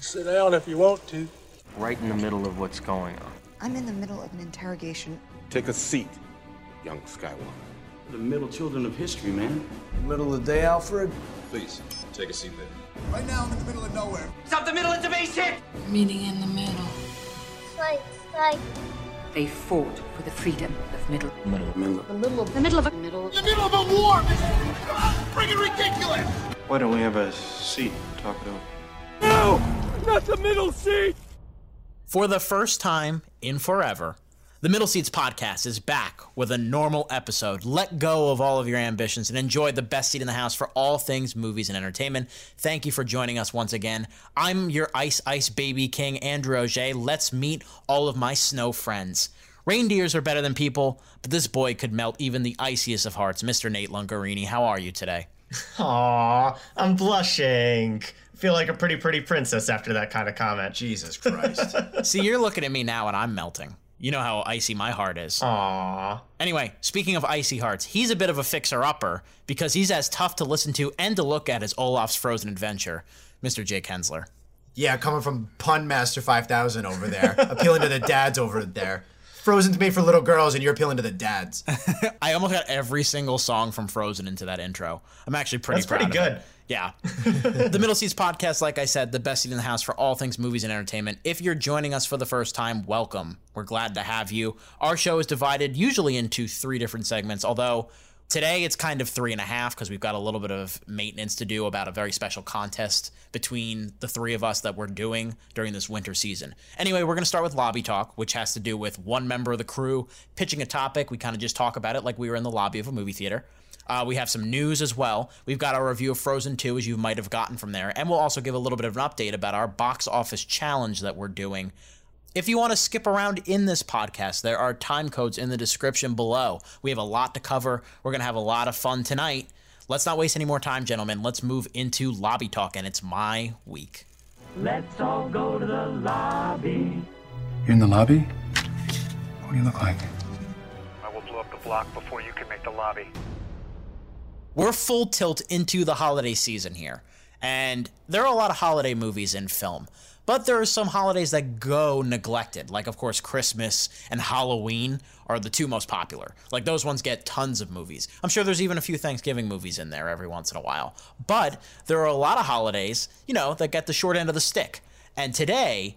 Sit down if you want to. Right in the middle of what's going on. I'm in the middle of an interrogation. Take a seat, young Skywalker. The middle children of history, man. Middle of the day, Alfred. Please, take a seat there. Right now, I'm in the middle of nowhere. Stop the middle, it's a basic! Meeting in the middle. Like, like. They fought for the freedom of Middle. Middle. Middle. The middle of The middle of a middle. The middle of a war! This is freaking ridiculous! Why don't we have a seat? Talk it over. No! Not the middle seat! For the first time in forever, the Middle Seats podcast is back with a normal episode. Let go of all of your ambitions and enjoy the best seat in the house for all things movies and entertainment. Thank you for joining us once again. I'm your Ice Ice Baby King, Andrew Auger. Let's meet all of my snow friends. Reindeers are better than people, but this boy could melt even the iciest of hearts. Mr. Nate Lungarini, how are you today? Aw, I'm blushing. Feel like a pretty pretty princess after that kind of comment. Jesus Christ. See, you're looking at me now and I'm melting. You know how icy my heart is. Aw. Anyway, speaking of icy hearts, he's a bit of a fixer upper because he's as tough to listen to and to look at as Olaf's Frozen Adventure, Mr. Jake Hensler. yeah, coming from Pun Master 5000 over there, appealing to the dads over there. Frozen's made for little girls, and you're appealing to the dads. I almost got every single song from Frozen into that intro. I'm actually pretty That's proud pretty of good. it. Yeah. the Middle Seats podcast, like I said, the best seat in the house for all things movies and entertainment. If you're joining us for the first time, welcome. We're glad to have you. Our show is divided usually into three different segments, although today it's kind of three and a half because we've got a little bit of maintenance to do about a very special contest between the three of us that we're doing during this winter season. Anyway, we're going to start with lobby talk, which has to do with one member of the crew pitching a topic. We kind of just talk about it like we were in the lobby of a movie theater. Uh, we have some news as well. We've got our review of Frozen 2, as you might have gotten from there. And we'll also give a little bit of an update about our box office challenge that we're doing. If you want to skip around in this podcast, there are time codes in the description below. We have a lot to cover. We're going to have a lot of fun tonight. Let's not waste any more time, gentlemen. Let's move into lobby talk, and it's my week. Let's all go to the lobby. You're in the lobby? What do you look like? I will blow up the block before you can make the lobby. We're full tilt into the holiday season here. And there are a lot of holiday movies in film. But there are some holidays that go neglected. Like, of course, Christmas and Halloween are the two most popular. Like, those ones get tons of movies. I'm sure there's even a few Thanksgiving movies in there every once in a while. But there are a lot of holidays, you know, that get the short end of the stick. And today,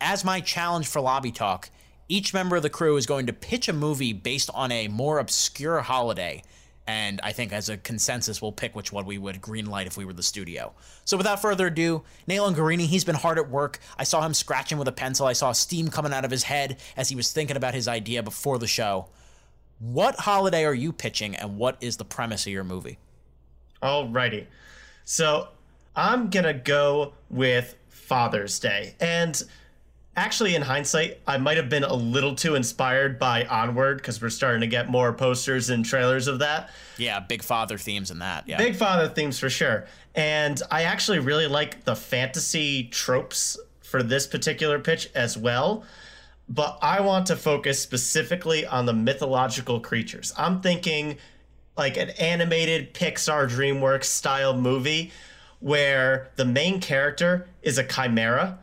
as my challenge for Lobby Talk, each member of the crew is going to pitch a movie based on a more obscure holiday. And I think as a consensus, we'll pick which one we would greenlight if we were the studio. So without further ado, Neil Ungarini, he's been hard at work. I saw him scratching with a pencil. I saw steam coming out of his head as he was thinking about his idea before the show. What holiday are you pitching, and what is the premise of your movie? Alrighty. So I'm gonna go with Father's Day. And actually, in hindsight, I might have been a little too inspired by Onward because we're starting to get more posters and trailers of that. Yeah, big father themes in that. Yeah. Big father themes for sure. And I actually really like the fantasy tropes for this particular pitch as well. But I want to focus specifically on the mythological creatures. I'm thinking like an animated Pixar DreamWorks style movie where the main character is a chimera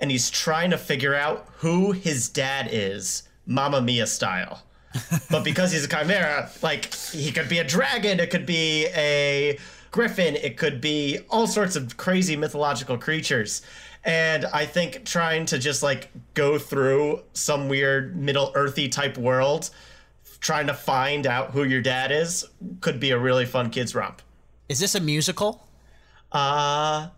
and he's trying to figure out who his dad is, Mamma Mia style. but because he's a chimera, like he could be a dragon, it could be a griffin, it could be all sorts of crazy mythological creatures. And I think trying to just like go through some weird Middle Earthy type world, trying to find out who your dad is, could be a really fun kids romp. Is this a musical? Uh,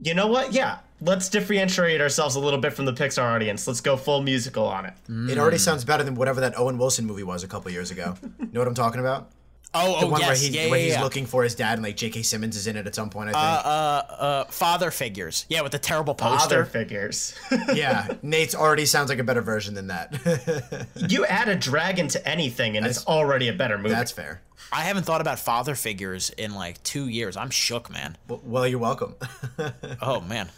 you know what? Yeah, let's differentiate ourselves a little bit from the Pixar audience. Let's go full musical on it. It already sounds better than whatever that Owen Wilson movie was a couple years ago. You know what I'm talking about? Oh, The oh one yes, where, he, yeah, where yeah, he's yeah. looking for his dad and like J.K. Simmons is in it at some point, I uh, think. uh, uh, father figures. Yeah, with the terrible poster. Father figures. yeah, Nate's already sounds like a better version than that. you add a dragon to anything and it's already a better movie. That's fair. I haven't thought about father figures in like two years. I'm shook, man. Well, you're welcome. oh man,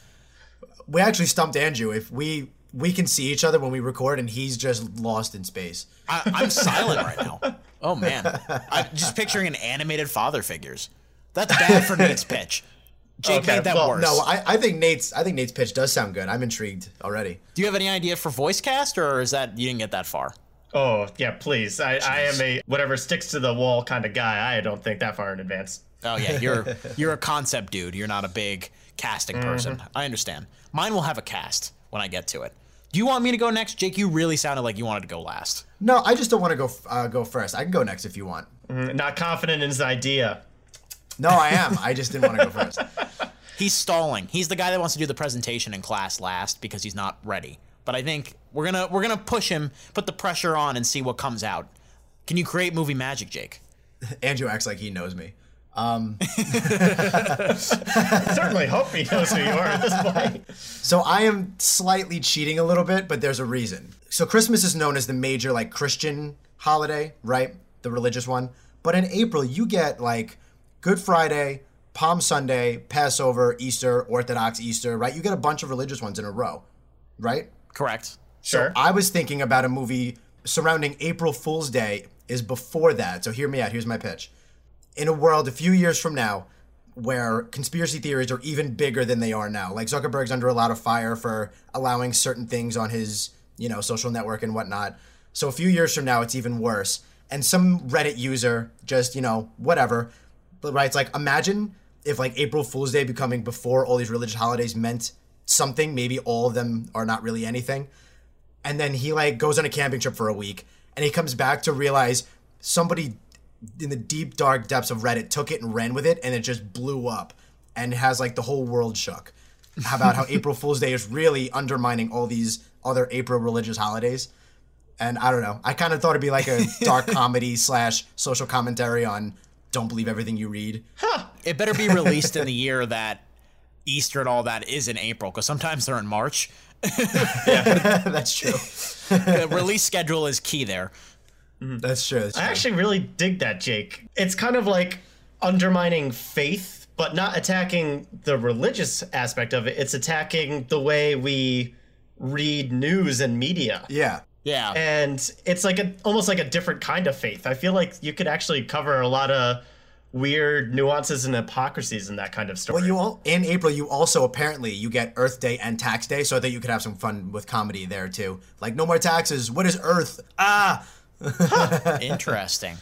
we actually stumped Andrew. If we we can see each other when we record, and he's just lost in space. I, I'm silent right now. Oh man, I'm just picturing an animated father figures. That's bad for Nate's pitch. Jake Okay, made that well, worse. No, I, I think Nate's I think Nate's pitch does sound good. I'm intrigued already. Do you have any idea for voice cast, or is that you didn't get that far? Oh yeah, please. I, I am a whatever sticks to the wall kind of guy. I don't think that far in advance. Oh yeah, you're you're a concept dude. You're not a big casting person. I understand. Mine will have a cast when I get to it. Do you want me to go next, Jake? You really sounded like you wanted to go last. No, I just don't want to go uh, go first. I can go next if you want. Mm, Not confident in his idea. No, I am. I just didn't want to go first. He's stalling. He's the guy that wants to do the presentation in class last because he's not ready. But I think we're gonna we're gonna push him, put the pressure on, and see what comes out. Can you create movie magic, Jake? Andrew acts like he knows me. Um, certainly hope he knows who you are at this point. so I am slightly cheating a little bit, but there's a reason. So Christmas is known as the major like Christian holiday, right? The religious one. But in April, you get like Good Friday, Palm Sunday, Passover, Easter, Orthodox Easter, right? You get a bunch of religious ones in a row, right? Correct. Sure. I was thinking about a movie surrounding April Fool's Day is before that. So hear me out. Here's my pitch. In a world a few years from now where conspiracy theories are even bigger than they are now, like Zuckerberg's under a lot of fire for allowing certain things on his, you know, social network and whatnot. So a few years from now, it's even worse. And some Reddit user just, you know, whatever, writes like, imagine if like April Fool's Day becoming before all these religious holidays meant something. Maybe all of them are not really anything and then he like goes on a camping trip for a week and he comes back to realize somebody in the deep dark depths of reddit took it and ran with it and it just blew up and has like the whole world shook. How about how april fool's day is really undermining all these other april religious holidays? And i don't know. I kind of thought it'd be like a dark comedy slash social commentary on don't believe everything you read. It better be released in the year that Easter and all that is in April, because sometimes they're in March. yeah, that's true. The release schedule is key there. That's true, that's I actually really dig that, Jake. It's kind of like undermining faith, but not attacking the religious aspect of it. It's attacking the way we read news and media. yeah Yeah. And it's like a almost like a different kind of faith. I feel like you could actually cover a lot of weird nuances and hypocrisies in that kind of story. Well, you all in April. You also apparently you get Earth Day and Tax Day, so I thought you could have some fun with comedy there too. Like no more taxes. What is Earth? Ah, Interesting.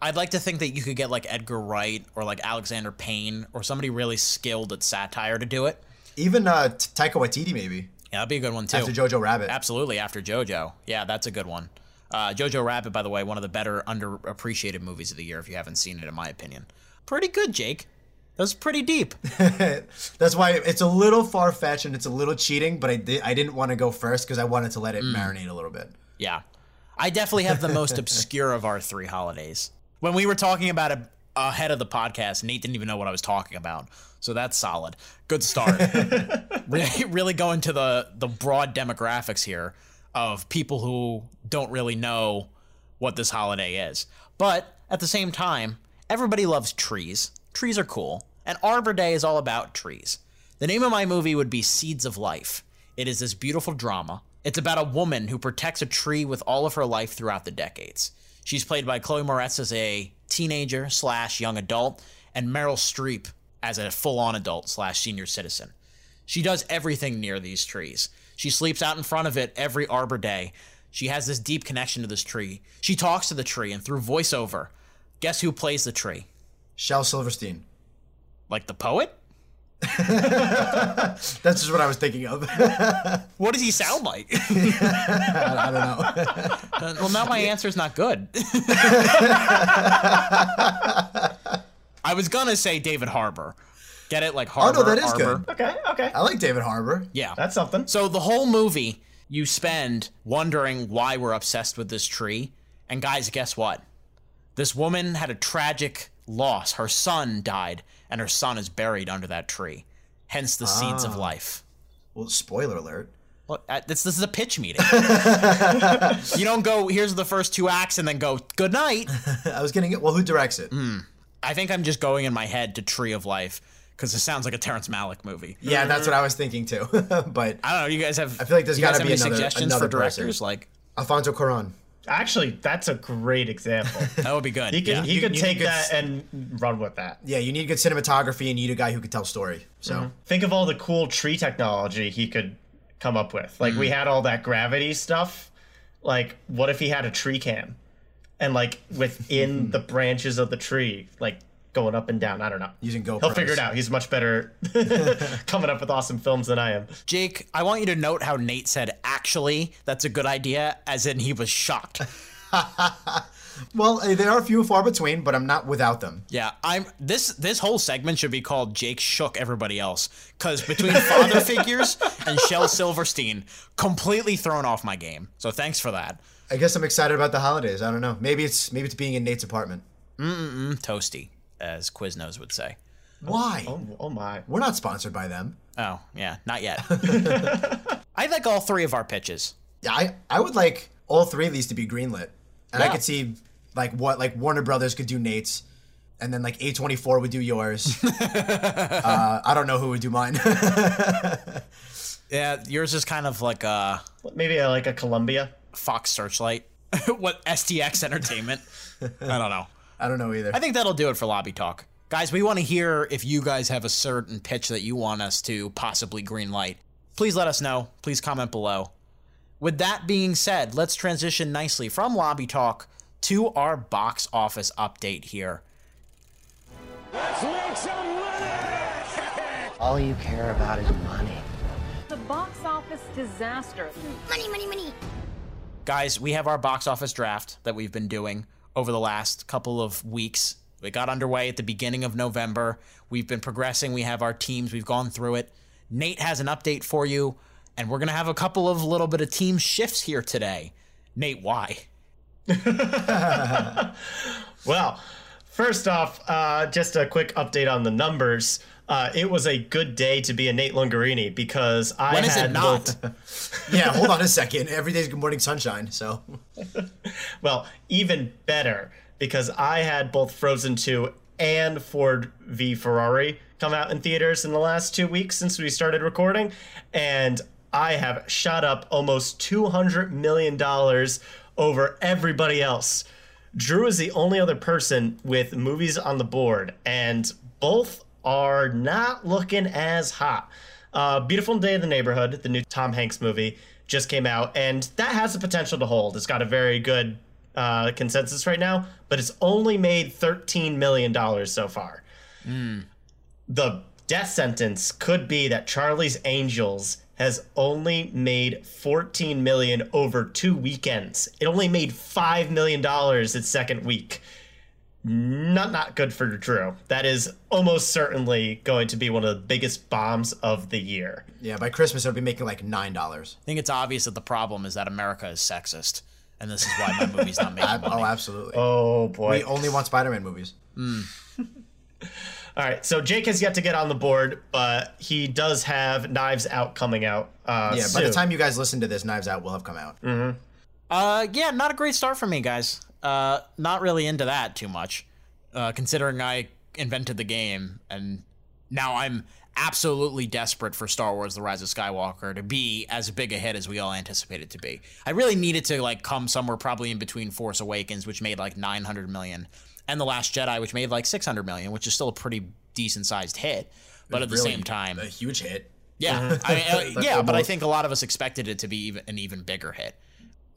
I'd like to think that you could get like Edgar Wright or like Alexander Payne or somebody really skilled at satire to do it. even uh, Taika Waititi maybe Yeah, that'd be a good one too. after Jojo Rabbit. Absolutely, after JoJo. Yeah, that's a good one. Uh, Jojo Rabbit, by the way, one of the better underappreciated movies of the year. If you haven't seen it, in my opinion, pretty good, Jake. That was pretty deep. That's why it's a little far fetched and it's a little cheating. But I did I didn't want to go first because I wanted to let it marinate a little bit. Yeah, I definitely have the most obscure of our three holidays. When we were talking about it ahead of the podcast, Nate didn't even know what I was talking about. So that's solid. Good start. really, really going to the the broad demographics here of people who don't really know what this holiday is. But at the same time, everybody loves trees. Trees are cool. And Arbor Day is all about trees. The name of my movie would be Seeds of Life. It is this beautiful drama. It's about a woman who protects a tree with all of her life throughout the decades. She's played by Chloe Moretz as a teenager slash young adult, and Meryl Streep as a full on adult slash senior citizen. She does everything near these trees. She sleeps out in front of it every Arbor Day. She has this deep connection to this tree. She talks to the tree, and through voiceover, guess who plays the tree? Shel Silverstein. Like the poet? That's just what I was thinking of. What does he sound like? I, I don't know. Uh, well, now my answer's not good. I was gonna say David Harbour. Get it? Like Harbor. Oh Harbour. no, that is Arbor. good. Okay, okay. I like David Harbour. Yeah. That's something. So the whole movie, you spend wondering why we're obsessed with this tree. And guys, guess what? This woman had a tragic loss. Her son died, and her son is buried under that tree. Hence the seeds of life. Well, spoiler alert. Well, uh, this, this is a pitch meeting. you don't go, here's the first two acts, and then go, good night. I was getting it. Well, who directs it? I think I'm just going in my head to Tree of Life because it sounds like a Terrence Malick movie. Yeah, that's what I was thinking too. but I don't know. You guys have. I feel like there's got to be another suggestions another for directors? person. Like, Alfonso Cuarón. Actually, that's a great example. That would be good. He could yeah. he You- could you take that s- and run with that. Yeah, you need good cinematography and you need a guy who could tell story. So Think of all the cool tree technology he could come up with. Like Mm. we had all that gravity stuff. Like what if he had a tree cam? And like within the branches of the tree, like going up and down. I don't know. using GoPros. He'll figure it out. He's much better coming up with awesome films than I am. Jake, I want you to note how Nate said, actually, that's a good idea, as in he was shocked. Well, eh, they are few and far between, but I'm not without them. Yeah, I'm this this whole segment should be called Jake shook everybody else cuz between father figures and Shel Silverstein completely thrown off my game. So thanks for that. I guess I'm excited about the holidays. I don't know. Maybe it's maybe it's being in Nate's apartment. Mm-mm, toasty as Quiznos would say. Why? Oh, oh my. We're not sponsored by them. Oh, yeah, not yet. I like all three of our pitches. Yeah, I I would like all three of these to be greenlit, and I could see like what like Warner Brothers could do Nate's, and then like A24 would do yours. uh, I don't know who would do mine. Yeah, yours is kind of like a Maybe uh, like a Columbia. Fox Searchlight. what STX Entertainment? I don't know. I don't know either. I think that'll do it for lobby talk. Guys, we want to hear if you guys have a certain pitch that you want us to possibly green light. Please let us know. Please comment below. With that being said, let's transition nicely from lobby talk to our box office update here. Let's make some money! All you care about is money. The box office disaster. Money, money, money. Guys, we have our box office draft that we've been doing over the last couple of weeks. We got underway at the beginning of November. We've been progressing. We have our teams. We've gone through it. Nate has an update for you, and we're going to have a couple of little bit of team shifts here today. Nate, why? Well, first off, uh, just a quick update on the numbers. Uh, it was a good day to be a Nate Lungarini because I When is had it not? both- yeah, hold on a second. Every day's good morning sunshine. So well, even better because I had both Frozen 2 and Ford v Ferrari come out in theaters in the last two weeks since we started recording, and I have shot up almost $200 million over everybody else. Drew is the only other person with movies on the board, and both are not looking as hot. Uh, Beautiful Day in the Neighborhood, the new Tom Hanks movie, just came out, and that has the potential to hold. It's got a very good uh, consensus right now, but it's only made $13 million so far. The death sentence could be that Charlie's Angels has only made 14 million over two weekends. It only made 5 million dollars its second week. Not not good for Drew. That is almost certainly going to be one of the biggest bombs of the year. yeah, by Christmas it'll be making like nine dollars. I think it's obvious that the problem is that America is sexist, and this is why my movie's not making money. Oh, absolutely. Oh boy. we only want Spider-Man movies. All right, so Jake has yet to get on the board, but he does have Knives Out coming out. Uh, yeah, by the time you guys listen to this, Knives Out will have come out. Uh, yeah, not a great start for me, guys. Uh, not really into that too much, uh, considering I invented the game and now I'm absolutely desperate for Star Wars: The Rise of Skywalker to be as big a hit as we all anticipated it to be. I really needed to like come somewhere probably in between Force Awakens, which made like 900 million, and The Last Jedi, which made like 600 million, which is still a pretty decent sized hit. But at the Really same time, a huge hit. yeah, I, uh, Like yeah, but I think a lot of us expected it to be even an even bigger hit.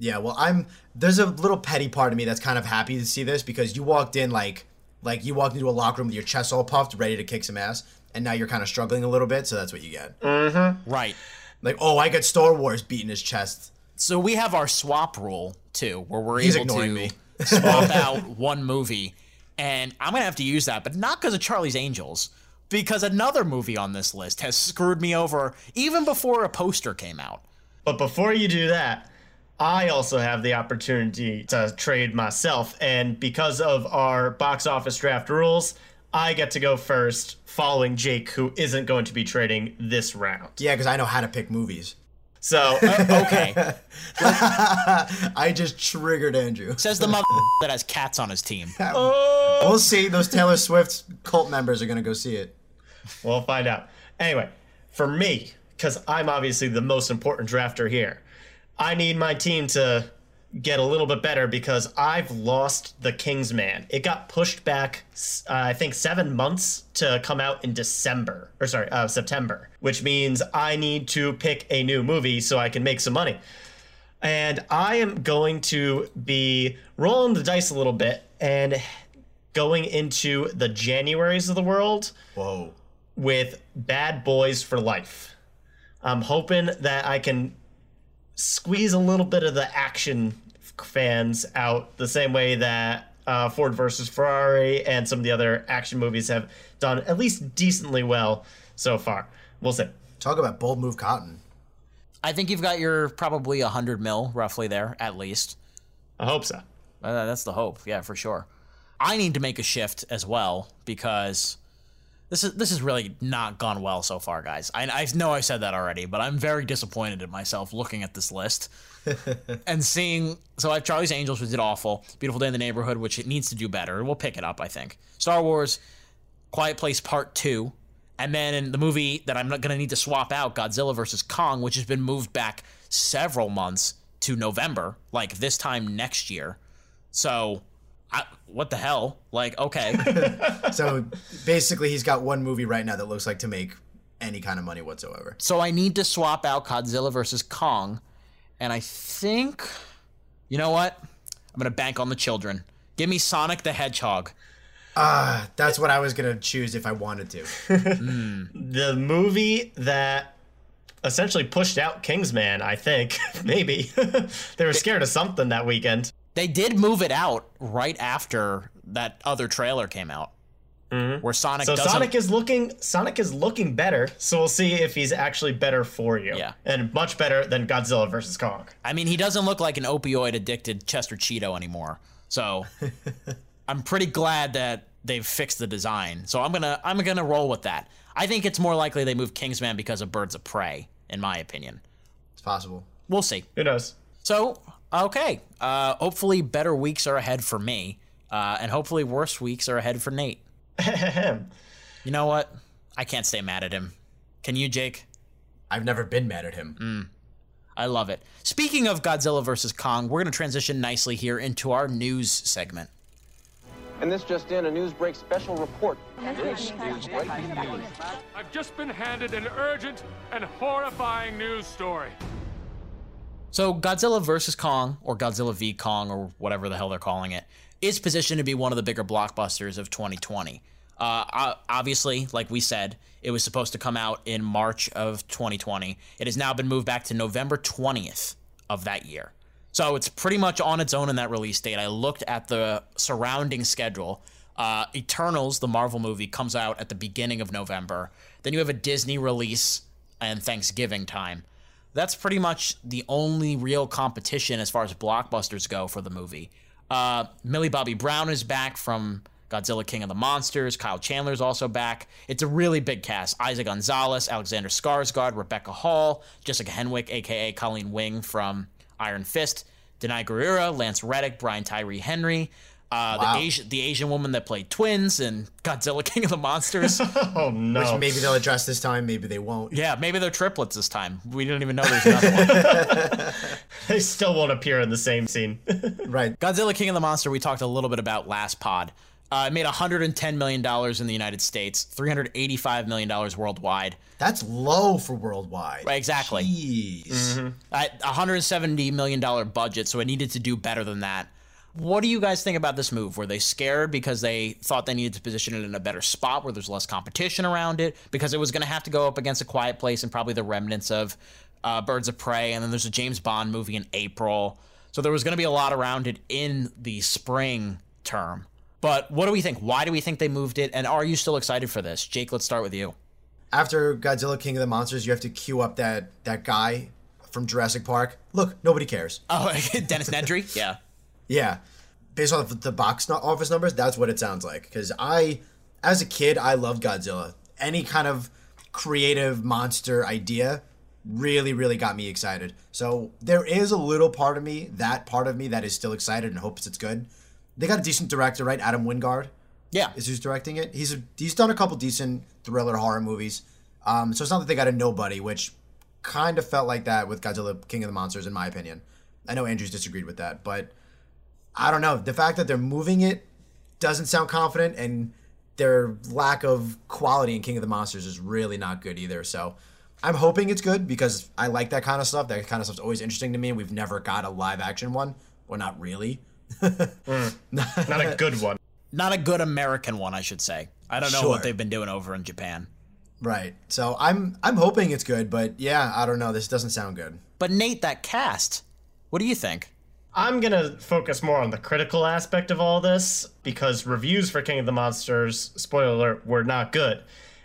Yeah, well, I'm there's a little petty part of me that's kind of happy to see this because you walked in like like you walked into a locker room with your chest all puffed, ready to kick some ass, and now you're kind of struggling a little bit, so that's what you get. Mm-hmm. Right. Like, oh, I got Star Wars beating his chest. So we have our swap rule too, where we're He's able to me. swap out one movie, and I'm gonna have to use that, but not because of Charlie's Angels, because another movie on this list has screwed me over even before a poster came out. But before you do that, I also have the opportunity to trade myself. And because of our box office draft rules, I get to go first, following Jake, who isn't going to be trading this round. Yeah, because I know how to pick movies. So, uh, Okay, I just triggered Andrew. says the mother that has cats on his team. Oh. We'll see. Those Taylor Swift cult members are gonna go see it. we'll find out. Anyway, for me, because I'm obviously the most important drafter here, I need my team to get a little bit better because I've lost The Kingsman. It got pushed back, uh, I think, seven months to come out in December, or sorry, uh, September, which means I need to pick a new movie so I can make some money. And I am going to be rolling the dice a little bit and going into the Januaries of the world. Whoa. With Bad Boys for Life. I'm hoping that I can squeeze a little bit of the action fans out the same way that uh, Ford versus Ferrari and some of the other action movies have done at least decently well so far. We'll see. Talk about bold move cotton. I think you've got your probably a hundred mil roughly there at least. I hope so. Uh, that's the hope, yeah, for sure. I need to make a shift as well because this is this has really not gone well so far, guys. I, I know I said that already, but I'm very disappointed in myself looking at this list and seeing. So I have Charlie's Angels, which did awful. Beautiful Day in the Neighborhood, which it needs to do better. We'll pick it up, I think. Star Wars, Quiet Place Part Two, and then in the movie that I'm not gonna need to swap out, Godzilla vs Kong, which has been moved back several months to November, like this time next year. So I, what the hell? Like, okay. so basically, he's got one movie right now that looks like to make any kind of money whatsoever. So I need to swap out Godzilla versus Kong, and I think, you know what? I'm gonna bank on the children. Give me Sonic the Hedgehog. Ah, uh, that's what I was gonna choose if I wanted to. mm. The movie that essentially pushed out Kingsman, I think. Maybe they were scared of something that weekend. They did move it out right after that other trailer came out. Mm-hmm. Where Sonic So Sonic is looking Sonic is looking better, so we'll see if he's actually better for you. Yeah. And much better than Godzilla versus Kong. I mean, he doesn't look like an opioid addicted Chester Cheeto anymore. So I'm pretty glad that they've fixed the design. So I'm gonna I'm gonna roll with that. I think it's more likely they moved Kingsman because of Birds of Prey, in my opinion. It's possible. We'll see. Who knows? So okay, uh, hopefully better weeks are ahead for me, uh, and hopefully worse weeks are ahead for Nate. you know what? I can't stay mad at him. Can you, Jake? I've never been mad at him. Mm. I love it. Speaking of Godzilla versus Kong, we're going to transition nicely here into our news segment. And this just in, a Newsbreak special report. This is breaking news. I've just been handed an urgent and horrifying news story. So, Godzilla vs. Kong, or Godzilla v. Kong, or whatever the hell they're calling it, is positioned to be one of the bigger blockbusters of 2020. Uh, obviously, like we said, it was supposed to come out in March of 2020. It has now been moved back to November 20th of that year. So it's pretty much on its own in that release date. I looked at the surrounding schedule. Uh, Eternals, the Marvel movie, comes out at the beginning of November. Then you have a Disney release and Thanksgiving time. That's pretty much the only real competition as far as blockbusters go for the movie. Uh, Millie Bobby Brown is back from Godzilla King of the Monsters. Kyle Chandler's also back. It's a really big cast. Eiza González, Alexander Skarsgård, Rebecca Hall, Jessica Henwick, aka Colleen Wing from Iron Fist, Danai Gurira, Lance Reddick, Brian Tyree Henry, uh, wow. the Asian the Asian woman that played twins and Godzilla King of the Monsters. oh no! Which maybe they'll address this time, maybe they won't. Yeah, maybe they're triplets this time. We don't even know there's another one. they still won't appear in the same scene. right. Godzilla King of the Monster. We talked a little bit about last pod. Uh, it made 110 million dollars in the United States, 385 million dollars worldwide. That's low for worldwide. Right, exactly. Jeez. Mm-hmm. At 170 million dollar budget, so it needed to do better than that. What do you guys think about this move? Were they scared because they thought they needed to position it in a better spot where there's less competition around it? Because it was going to have to go up against a quiet place and probably the remnants of uh, Birds of Prey, and then there's a James Bond movie in April. So there was going to be a lot around it in the spring term. But what do we think? Why do we think they moved it? And are you still excited for this? Jake, let's start with you. After Godzilla King of the Monsters, you have to queue up that that guy from Jurassic Park. Look, nobody cares. Oh, Dennis Nedry? yeah. Yeah. Based on the box office numbers, that's what it sounds like. Because I, as a kid, I loved Godzilla. Any kind of creative monster idea really, really got me excited. So there is a little part of me, that part of me, that is still excited and hopes it's good. They got a decent director, right? Adam Wingard. Yeah, is who's directing it. He's a, he's done a couple decent thriller horror movies. Um, so it's not that they got a nobody, which kind of felt like that with Godzilla King of the Monsters, in my opinion. I know Andrews disagreed with that, but I don't know. The fact that they're moving it doesn't sound confident, and their lack of quality in King of the Monsters is really not good either. So I'm hoping it's good because I like that kind of stuff. That kind of stuff's always interesting to me. We've never got a live action one. Well, not really. mm, not a good one. Not a good American one, I should say. I don't know sure. what they've been doing over in Japan. Right. So I'm I'm hoping it's good, but yeah, I don't know. This doesn't sound good. But Nate, that cast, what do you think? I'm going to focus more on the critical aspect of all this because reviews for King of the Monsters, spoiler alert, were not good.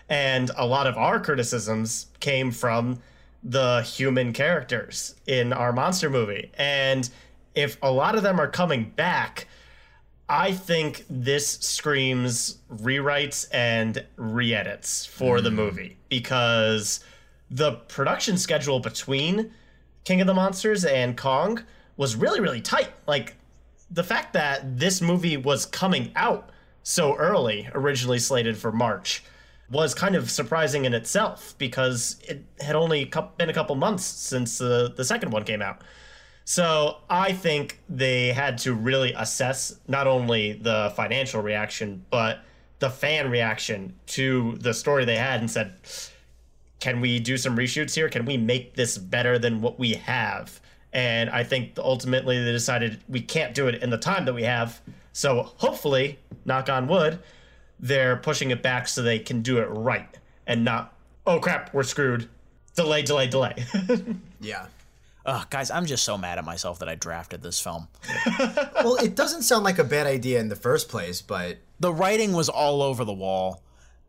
And a lot of our criticisms came from the human characters in our monster movie. And if a lot of them are coming back, I think this screams rewrites and re edits for mm. the movie because the production schedule between King of the Monsters and Kong was really, really tight. Like the fact that this movie was coming out so early, originally slated for March, was kind of surprising in itself because it had only been a couple months since the, the second one came out. So I think they had to really assess not only the financial reaction, but the fan reaction to the story they had and said, can we do some reshoots here? Can we make this better than what we have? And I think ultimately they decided we can't do it in the time that we have. So hopefully, knock on wood, they're pushing it back so they can do it right and not, oh crap, we're screwed. Delay, delay, delay. yeah. Ugh, guys, I'm just so mad at myself that I drafted this film. well, it doesn't sound like a bad idea in the first place, but. The writing was all over the wall.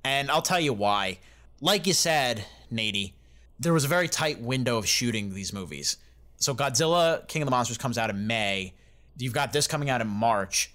And I'll tell you why. Like you said, Nady, there was a very tight window of shooting these movies. So Godzilla King of the Monsters comes out in May. You've got this coming out in March.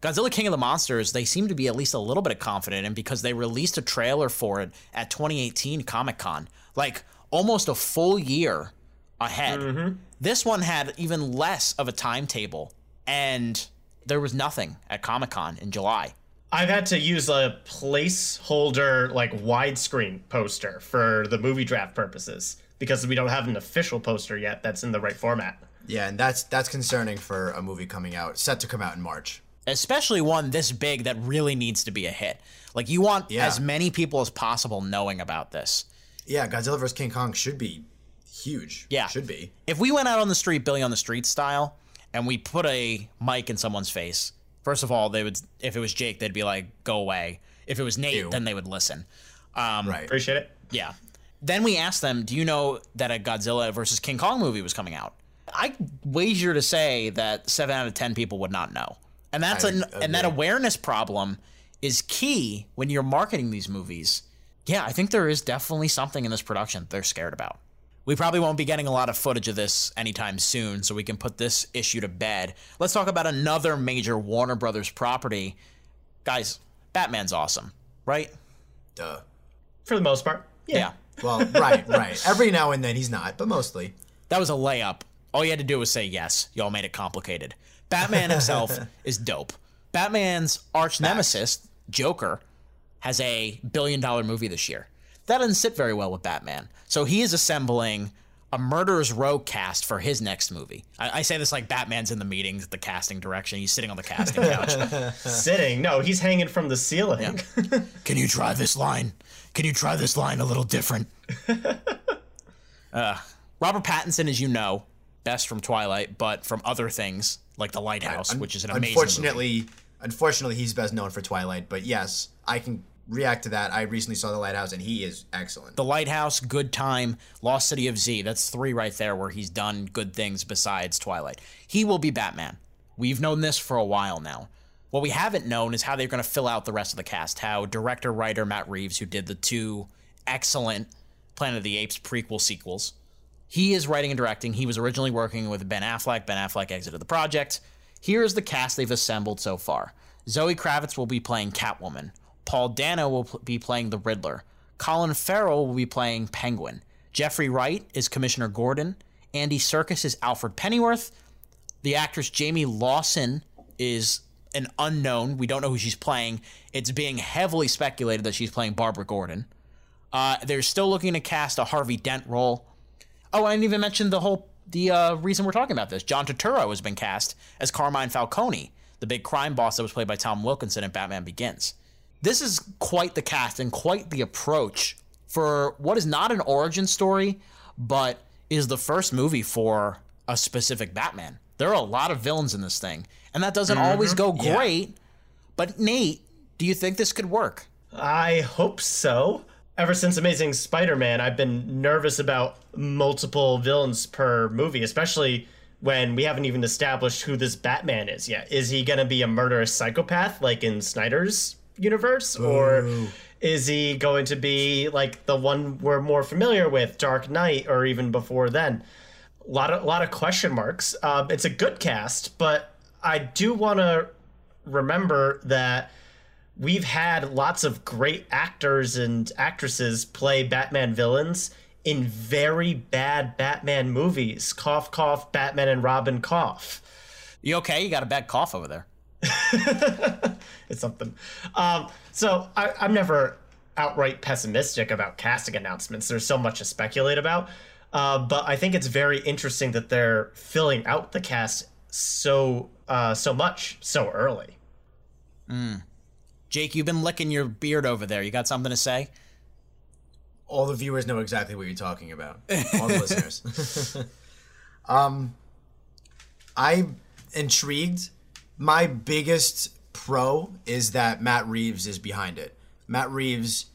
Godzilla King of the Monsters, they seem to be at least a little bit of confident in because they released a trailer for it at 2018 Comic Con. Like almost a full year ahead. Mm-hmm. This one had even less of a timetable, and there was nothing at Comic Con in July. I've had to use a placeholder, like widescreen poster for the movie draft purposes because we don't have an official poster yet that's in the right format. Yeah, and that's that's concerning for a movie coming out set to come out in March. Especially one this big that really needs to be a hit. Like you want yeah. as many people as possible knowing about this. Yeah, Godzilla vs King Kong should be huge. Yeah. Should be. If we went out on the street, Billy on the street style, and we put a mic in someone's face, first of all, they would, if it was Jake, they'd be like, go away. If it was Nate, Ew. then they would listen. Um, right. Appreciate it. Yeah. Then we asked them, do you know that a Godzilla versus King Kong movie was coming out? I wager to say that seven out of 10 people would not know. And that's an, and that awareness problem is key when you're marketing these movies. Yeah, I think there is definitely something in this production they're scared about. We probably won't be getting a lot of footage of this anytime soon, so we can put this issue to bed. Let's talk about another major Warner Brothers property. Guys, Batman's awesome, right? Duh. For the most part. Yeah. yeah. Well, right, right. Every now and then he's not, but mostly. That was a layup. All you had to do was say yes. Y'all made it complicated. Batman himself is dope. Batman's arch nemesis, Joker, has a billion dollar movie this year that doesn't sit very well with Batman. So he is assembling a murderer's row cast for his next movie. I, I, say this like Batman's in the meetings, the casting direction. He's sitting on the casting couch. sitting? No, he's hanging from the ceiling. Yeah. Can you try this line? Can you try this line a little different? uh, Robert Pattinson, as you know, best from Twilight, but from other things like The Lighthouse, right. which is an amazing. Unfortunately, movie. unfortunately, he's best known for Twilight. But yes, I can react to that. I recently saw The Lighthouse, and he is excellent. The Lighthouse, Good Time, Lost City of Z. That's three right there where he's done good things besides Twilight. He will be Batman. We've known this for a while now. What we haven't known is how they're going to fill out the rest of the cast. How director, writer Matt Reeves, who did the two excellent Planet of the Apes prequel sequels, he is writing and directing. He was originally working with Ben Affleck. Ben Affleck exited the project. Here is the cast they've assembled so far. Zoe Kravitz will be playing Catwoman. Paul Dano will be playing the Riddler. Colin Farrell will be playing Penguin. Jeffrey Wright is Commissioner Gordon. Andy Serkis is Alfred Pennyworth. The actress Jayme Lawson is an unknown. We don't know who she's playing. It's being heavily speculated that she's playing Barbara Gordon. Uh, they're still looking to cast a Harvey Dent role. Oh, I didn't even mention the whole the uh, reason we're talking about this. John Turturro has been cast as Carmine Falcone, the big crime boss that was played by Tom Wilkinson in Batman Begins. This is quite the cast and quite the approach for what is not an origin story, but is the first movie for a specific Batman. There are a lot of villains in this thing, and that doesn't mm-hmm. always go great. Yeah. But Nate, do you think this could work? I hope so. Ever since Amazing Spider Man, I've been nervous about multiple villains per movie, especially when we haven't even established who this Batman is yet. Is he going to be a murderous psychopath like in Snyder's universe? Ooh. Or is he going to be like the one we're more familiar with, Dark Knight, or even before then? A lot of, a lot of question marks. Uh, it's a good cast, but I do want to remember that we've had lots of great actors and actresses play Batman villains in very bad Batman movies. Cough, cough, Batman and Robin cough. You okay? You got a bad cough over there. it's something. Um, so I, I'm never outright pessimistic about casting announcements. There's so much to speculate about. Uh, but I think it's very interesting that they're filling out the cast so uh, so much so early. Mm. Jake, you've been licking your beard over there. You got something to say? All the viewers know exactly what you're talking about. All the listeners. um, I'm intrigued. My biggest pro is that Matt Reeves is behind it. Matt Reeves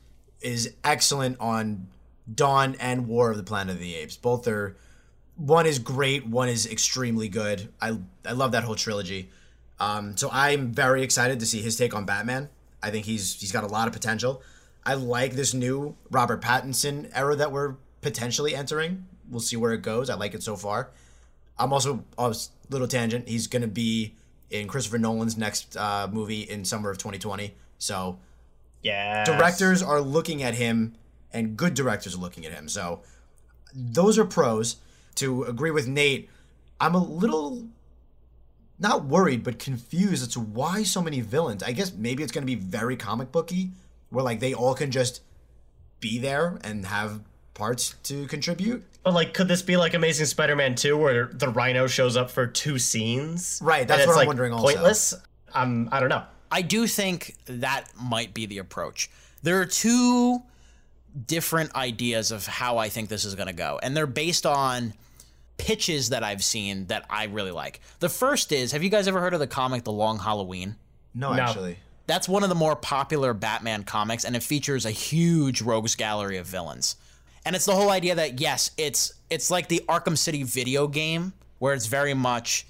is excellent on Dawn and War of the Planet of the Apes. Both are one is great, one is extremely good. I I love that whole trilogy. Um, so I'm very excited to see his take on Batman. I think he's he's got a lot of potential. I like this new Robert Pattinson era that we're potentially entering. We'll see where it goes. I like it so far. I'm also a little tangent. He's going to be in Christopher Nolan's next uh, movie in summer of 2020. So, yeah, directors are looking at him, and good directors are looking at him. So, those are pros. To agree with Nate, I'm a little not worried, but confused as to why so many villains. I guess maybe it's going to be very comic booky, where like they all can just be there and have parts to contribute. But like, could this be like Amazing Spider-Man 2, where the Rhino shows up for two scenes? Right, that's what I'm like wondering. Also, pointless. Um, I don't know. I do think that might be the approach. There are two different ideas of how I think this is going to go, and they're based on pitches that I've seen that I really like. The first is have you guys ever heard of the comic The Long Halloween? No, no. actually. That's one of the more popular Batman comics, and it features a huge rogues gallery of villains. And it's the whole idea that yes, it's it's like the Arkham City video game, where it's very much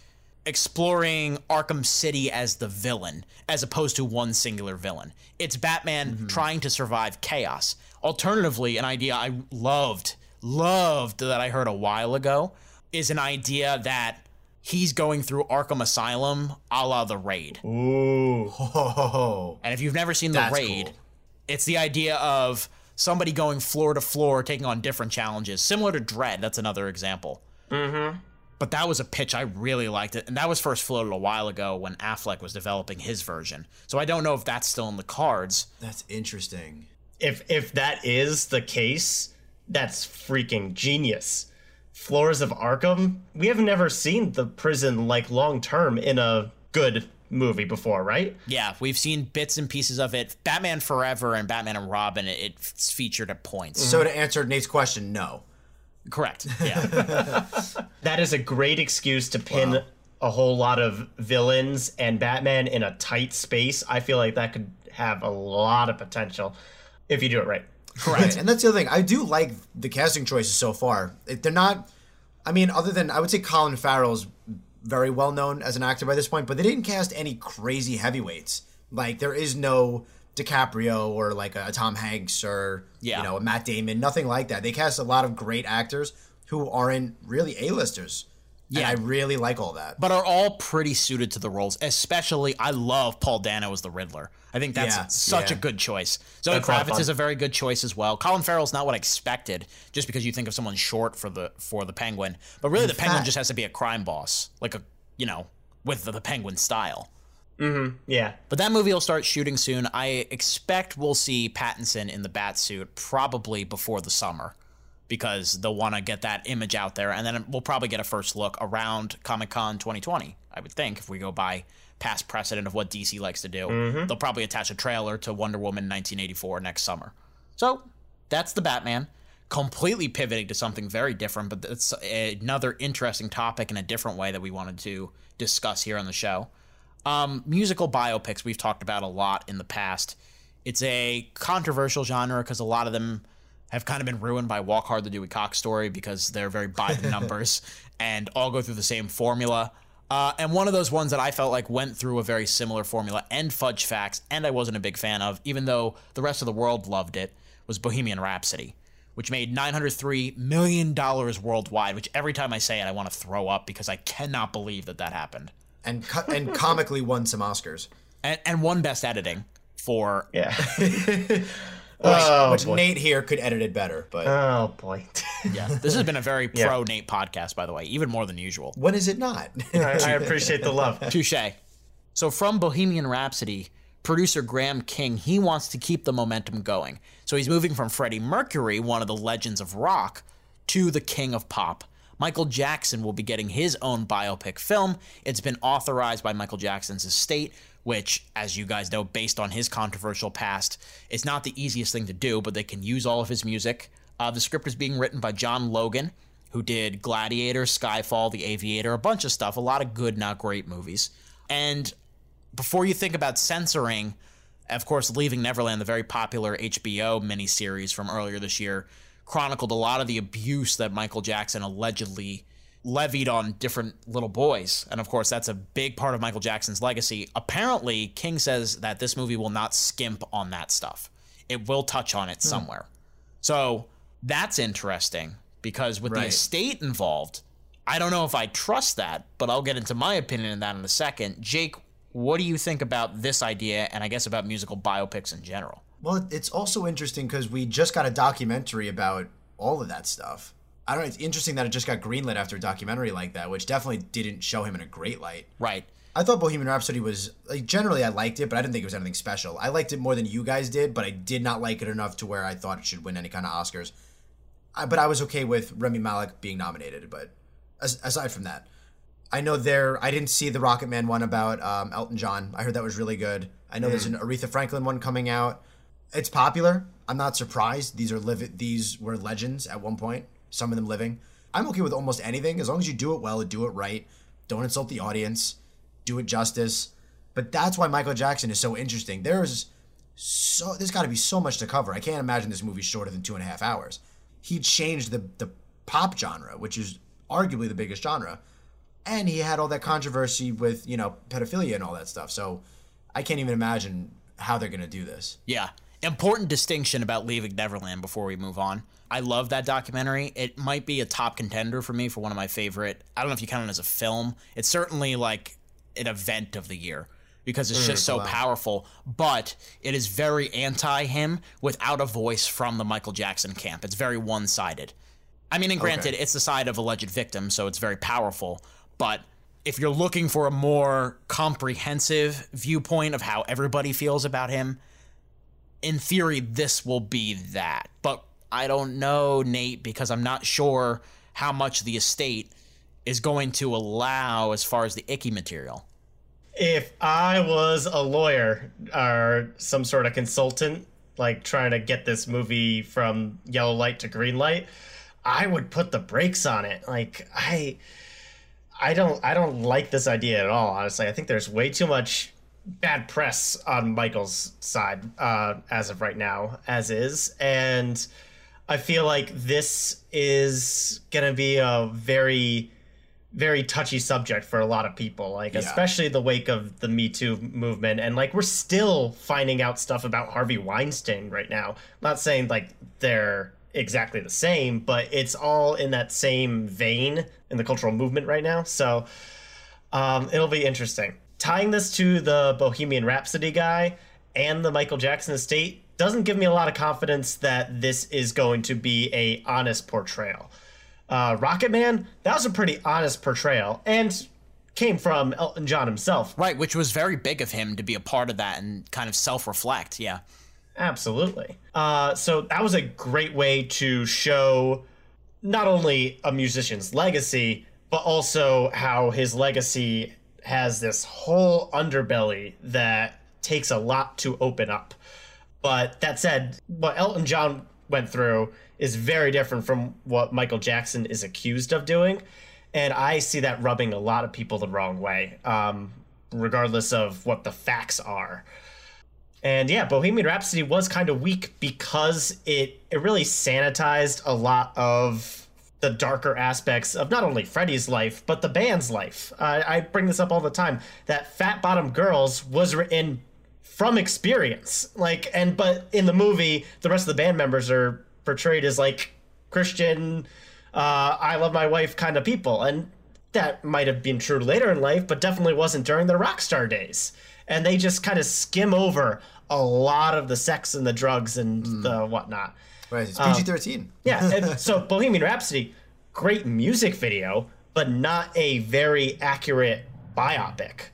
exploring Arkham City as the villain, as opposed to one singular villain. It's Batman mm-hmm. trying to survive chaos. Alternatively, an idea I loved, loved that I heard a while ago is an idea that he's going through Arkham Asylum a la The Raid. Ooh. And if you've never seen The Raid, cool. it's the idea of somebody going floor to floor, taking on different challenges, similar to Dredd. That's another example. Mm-hmm. But that was a pitch I really liked it, and that was first floated a while ago when Affleck was developing his version. So I don't know if that's still in the cards. That's interesting. If if that is the case, that's freaking genius floors of Arkham, we have never seen the prison like long term in a good movie before, right? Yeah, we've seen bits and pieces of it. Batman Forever and Batman and Robin, it's featured at points. So to answer Nate's question, no. Correct. Yeah. that is a great excuse to pin wow. a whole lot of villains and Batman in a tight space. I feel like that could have a lot of potential if you do it right. Correct. and that's the other thing. I do like the casting choices so far. They're not. I mean, other than I would say Colin Farrell's very well known as an actor by this point, but they didn't cast any crazy heavyweights. Like there is no DiCaprio or like a Tom Hanks or yeah. you know a Matt Damon, nothing like that. They cast a lot of great actors who aren't really A-listers. Yeah, and I really like all that. But are all pretty suited to the roles. Especially, I love Paul Dano as the Riddler. I think that's yeah, such yeah. a good choice. Zoe Kravitz is a very good choice as well. Colin Farrell's not what I expected, just because you think of someone short for the for the Penguin. But really, In the fact, Penguin just has to be a crime boss, like a you know, with the, the Penguin style. Mm-hmm. Yeah. But that movie will start shooting soon. I expect we'll see Pattinson in the bat suit probably before the summer. because they'll want to get that image out there. And then we'll probably get a first look around Comic Con 2020, I would think, if we go by past precedent of what DC likes to do. Mhm. They'll probably attach a trailer to Wonder Woman 1984 next summer. So that's the Batman. Completely pivoting to something very different, but it's another interesting topic in a different way that we wanted to discuss here on the show. Um, musical biopics we've talked about a lot in the past. It's a controversial genre because a lot of them have kind of been ruined by Walk Hard the Dewey Cox story because they're very by the numbers and all go through the same formula. Uh, and one of those ones that I felt like went through a very similar formula and fudge facts, and I wasn't a big fan of, even though the rest of the world loved it, was Bohemian Rhapsody, which made $903 million worldwide, which every time I say it, I want to throw up because I cannot believe that that happened. And co- and comically won some Oscars. And, and won Best Editing for. Yeah. Which, Oh, which. Nate here could edit it better, but Oh boy. yeah, this has been a very Yeah. pro Nate podcast, by the way, even more than usual. when is it not? I, I appreciate the love. Touche. So from Bohemian Rhapsody, producer Graham King, he wants to keep the momentum going. So he's moving from Freddie Mercury, one of the legends of rock, to the king of pop. Michael Jackson will be getting his own biopic film. It's been authorized by Michael Jackson's estate, which, as you guys know, based on his controversial past, it's not the easiest thing to do, but they can use all of his music. Uh, the script is being written by John Logan, who did Gladiator, Skyfall, The Aviator, a bunch of stuff, a lot of good, not great movies. And before you think about censoring, of course, Leaving Neverland, the very popular HBO miniseries from earlier this year, chronicled a lot of the abuse that Michael Jackson allegedly levied on different little boys. And of course, that's a big part of Michael Jackson's legacy. Apparently, King says that this movie will not skimp on that stuff, it will touch on it hmm. somewhere. So that's interesting because with the estate involved, I don't know if I trust that, but I'll get into my opinion on that in a second. Jake, what do you think about this idea and I guess about musical biopics in general? Well, it's also interesting because we just got a documentary about all of that stuff. I don't know. It's interesting that it just got greenlit after a documentary like that, which definitely didn't show him in a great light. Right. I thought Bohemian Rhapsody was like generally I liked it, but I didn't think it was anything special. I liked it more than you guys did, but I did not like it enough to where I thought it should win any kind of Oscars. I, but I was okay with Rami Malek being nominated. But as, aside from that, I know there. I didn't see the Rocket Man one about um, Elton John. I heard that was really good. I know there's an Aretha Franklin one coming out. It's popular. I'm not surprised. These are live. These were legends at one point. Some of them living. I'm okay with almost anything as long as you do it well, do it right. Don't insult the audience. Do it justice. But that's why Michael Jackson is so interesting. There's so there's got to be so much to cover. I can't imagine this movie shorter than two and a half hours. He changed the the pop genre, which is arguably the biggest genre, and he had all that controversy with you know pedophilia and all that stuff. So I can't even imagine how they're gonna do this. Yeah. Important distinction about Leaving Neverland before we move on. I love that documentary. It might be a top contender for me for one of my favorite. I don't know if you count it as a film. It's certainly like an event of the year because it's just so mm, wow. powerful, but it is very anti him without a voice from the Michael Jackson camp. It's very one sided. I mean, and granted, Okay. it's the side of alleged victim, so it's very powerful, but if you're looking for a more comprehensive viewpoint of how everybody feels about him, in theory, this will be that. But I don't know, Nate, because I'm not sure how much the estate is going to allow as far as the icky material. If I was a lawyer or some sort of consultant, like trying to get this movie from yellow light to green light, I would put the brakes on it. Like I I don't I don't like this idea at all, honestly. I think there's way too much bad press on Michael's side uh, as of right now, as is. And I feel like this is gonna be a very very touchy subject for a lot of people like Yeah. especially the wake of the me too movement and like we're still finding out stuff about harvey weinstein right now not saying like they're exactly the same but it's all in that same vein in the cultural movement right now so um, it'll be interesting tying this to the bohemian rhapsody guy and the michael jackson estate doesn't give me a lot of confidence that this is going to be a honest portrayal uh, Rocket Man, that was a pretty honest portrayal and came from Elton John himself. Right, which was very big of him to be a part of that and kind of self reflect. Yeah. Absolutely. Uh, so that was a great way to show not only a musician's legacy, but also how his legacy has this whole underbelly that takes a lot to open up. But that said, what Elton John went through is very different from what Michael Jackson is accused of doing. And I see that rubbing a lot of people the wrong way, um, regardless of what the facts are. And yeah, Bohemian Rhapsody was kind of weak because it it really sanitized a lot of the darker aspects of not only Freddie's life but the band's life. Uh, I bring this up all the time. That Fat Bottom Girls was written from experience, like, and but in the movie, the rest of the band members are portrayed as like Christian, uh, I love my wife kind of people, and that might have been true later in life, but definitely wasn't during their rock star days and they just kind of skim over a lot of the sex and the drugs and mm. the whatnot. Right, it's PG thirteen. Um, yeah, and so Bohemian Rhapsody, great music video, but not a very accurate biopic.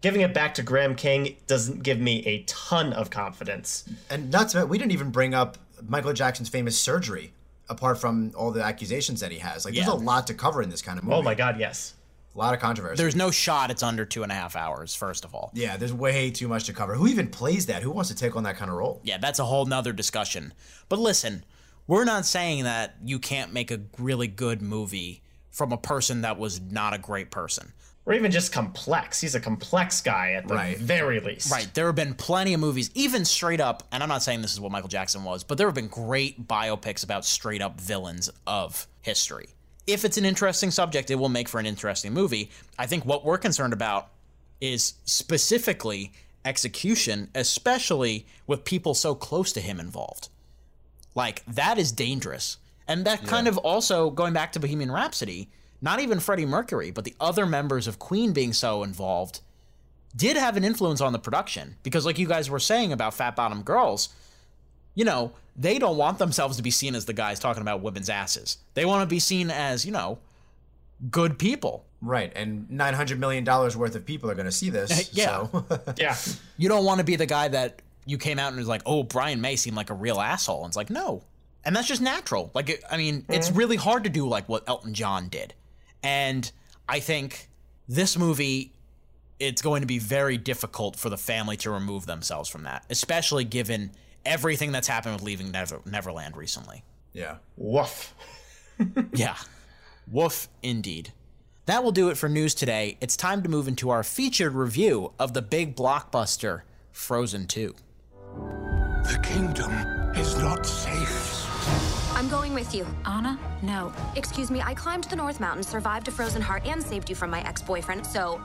Giving it back to Graham King doesn't give me a ton of confidence. And not to we didn't even bring up Michael Jackson's famous surgery, apart from all the accusations that he has. Like, yeah. there's a lot to cover in this kind of movie. Oh my god, yes. A lot of controversy. There's no shot it's under two and a half hours, first of all. Yeah, there's way too much to cover. Who even plays that? Who wants to take on that kind of role? Yeah, that's a whole nother discussion. But listen, we're not saying that you can't make a really good movie from a person that was not a great person. Or even just complex. He's a complex guy at the right. very least. Right. There have been plenty of movies, even straight up, and I'm not saying this is what Michael Jackson was, but there have been great biopics about straight up villains of history if it's an interesting subject, it will make for an interesting movie. I think what we're concerned about is specifically execution, especially with people so close to him involved. Like, that is dangerous. And that kind yeah. of also, going back to Bohemian Rhapsody, not even Freddie Mercury, but the other members of Queen being so involved did have an influence on the production. Because, like you guys were saying about Fat Bottom Girls, you know, they don't want themselves to be seen as the guys talking about women's asses. They want to be seen as, you know, good people. Right. And $900 million worth of people are going to see this. yeah. So. yeah. You don't want to be the guy that you came out and was like, oh, Brian May seemed like a real asshole. And it's like, no. And that's just natural. Like, I mean, mm-hmm. it's really hard to do like what Elton John did. And I think this movie it's going to be very difficult for the family to remove themselves from that, especially given everything that's happened with leaving Never- Neverland recently. Yeah. Woof. yeah. Woof indeed. That will do it for news today. It's time to move into our featured review of the big blockbuster, Frozen 2. The kingdom is not safe. I'm going with you. Anna? No. Excuse me, I climbed the North Mountain, survived a frozen heart, and saved you from my ex boyfriend, so,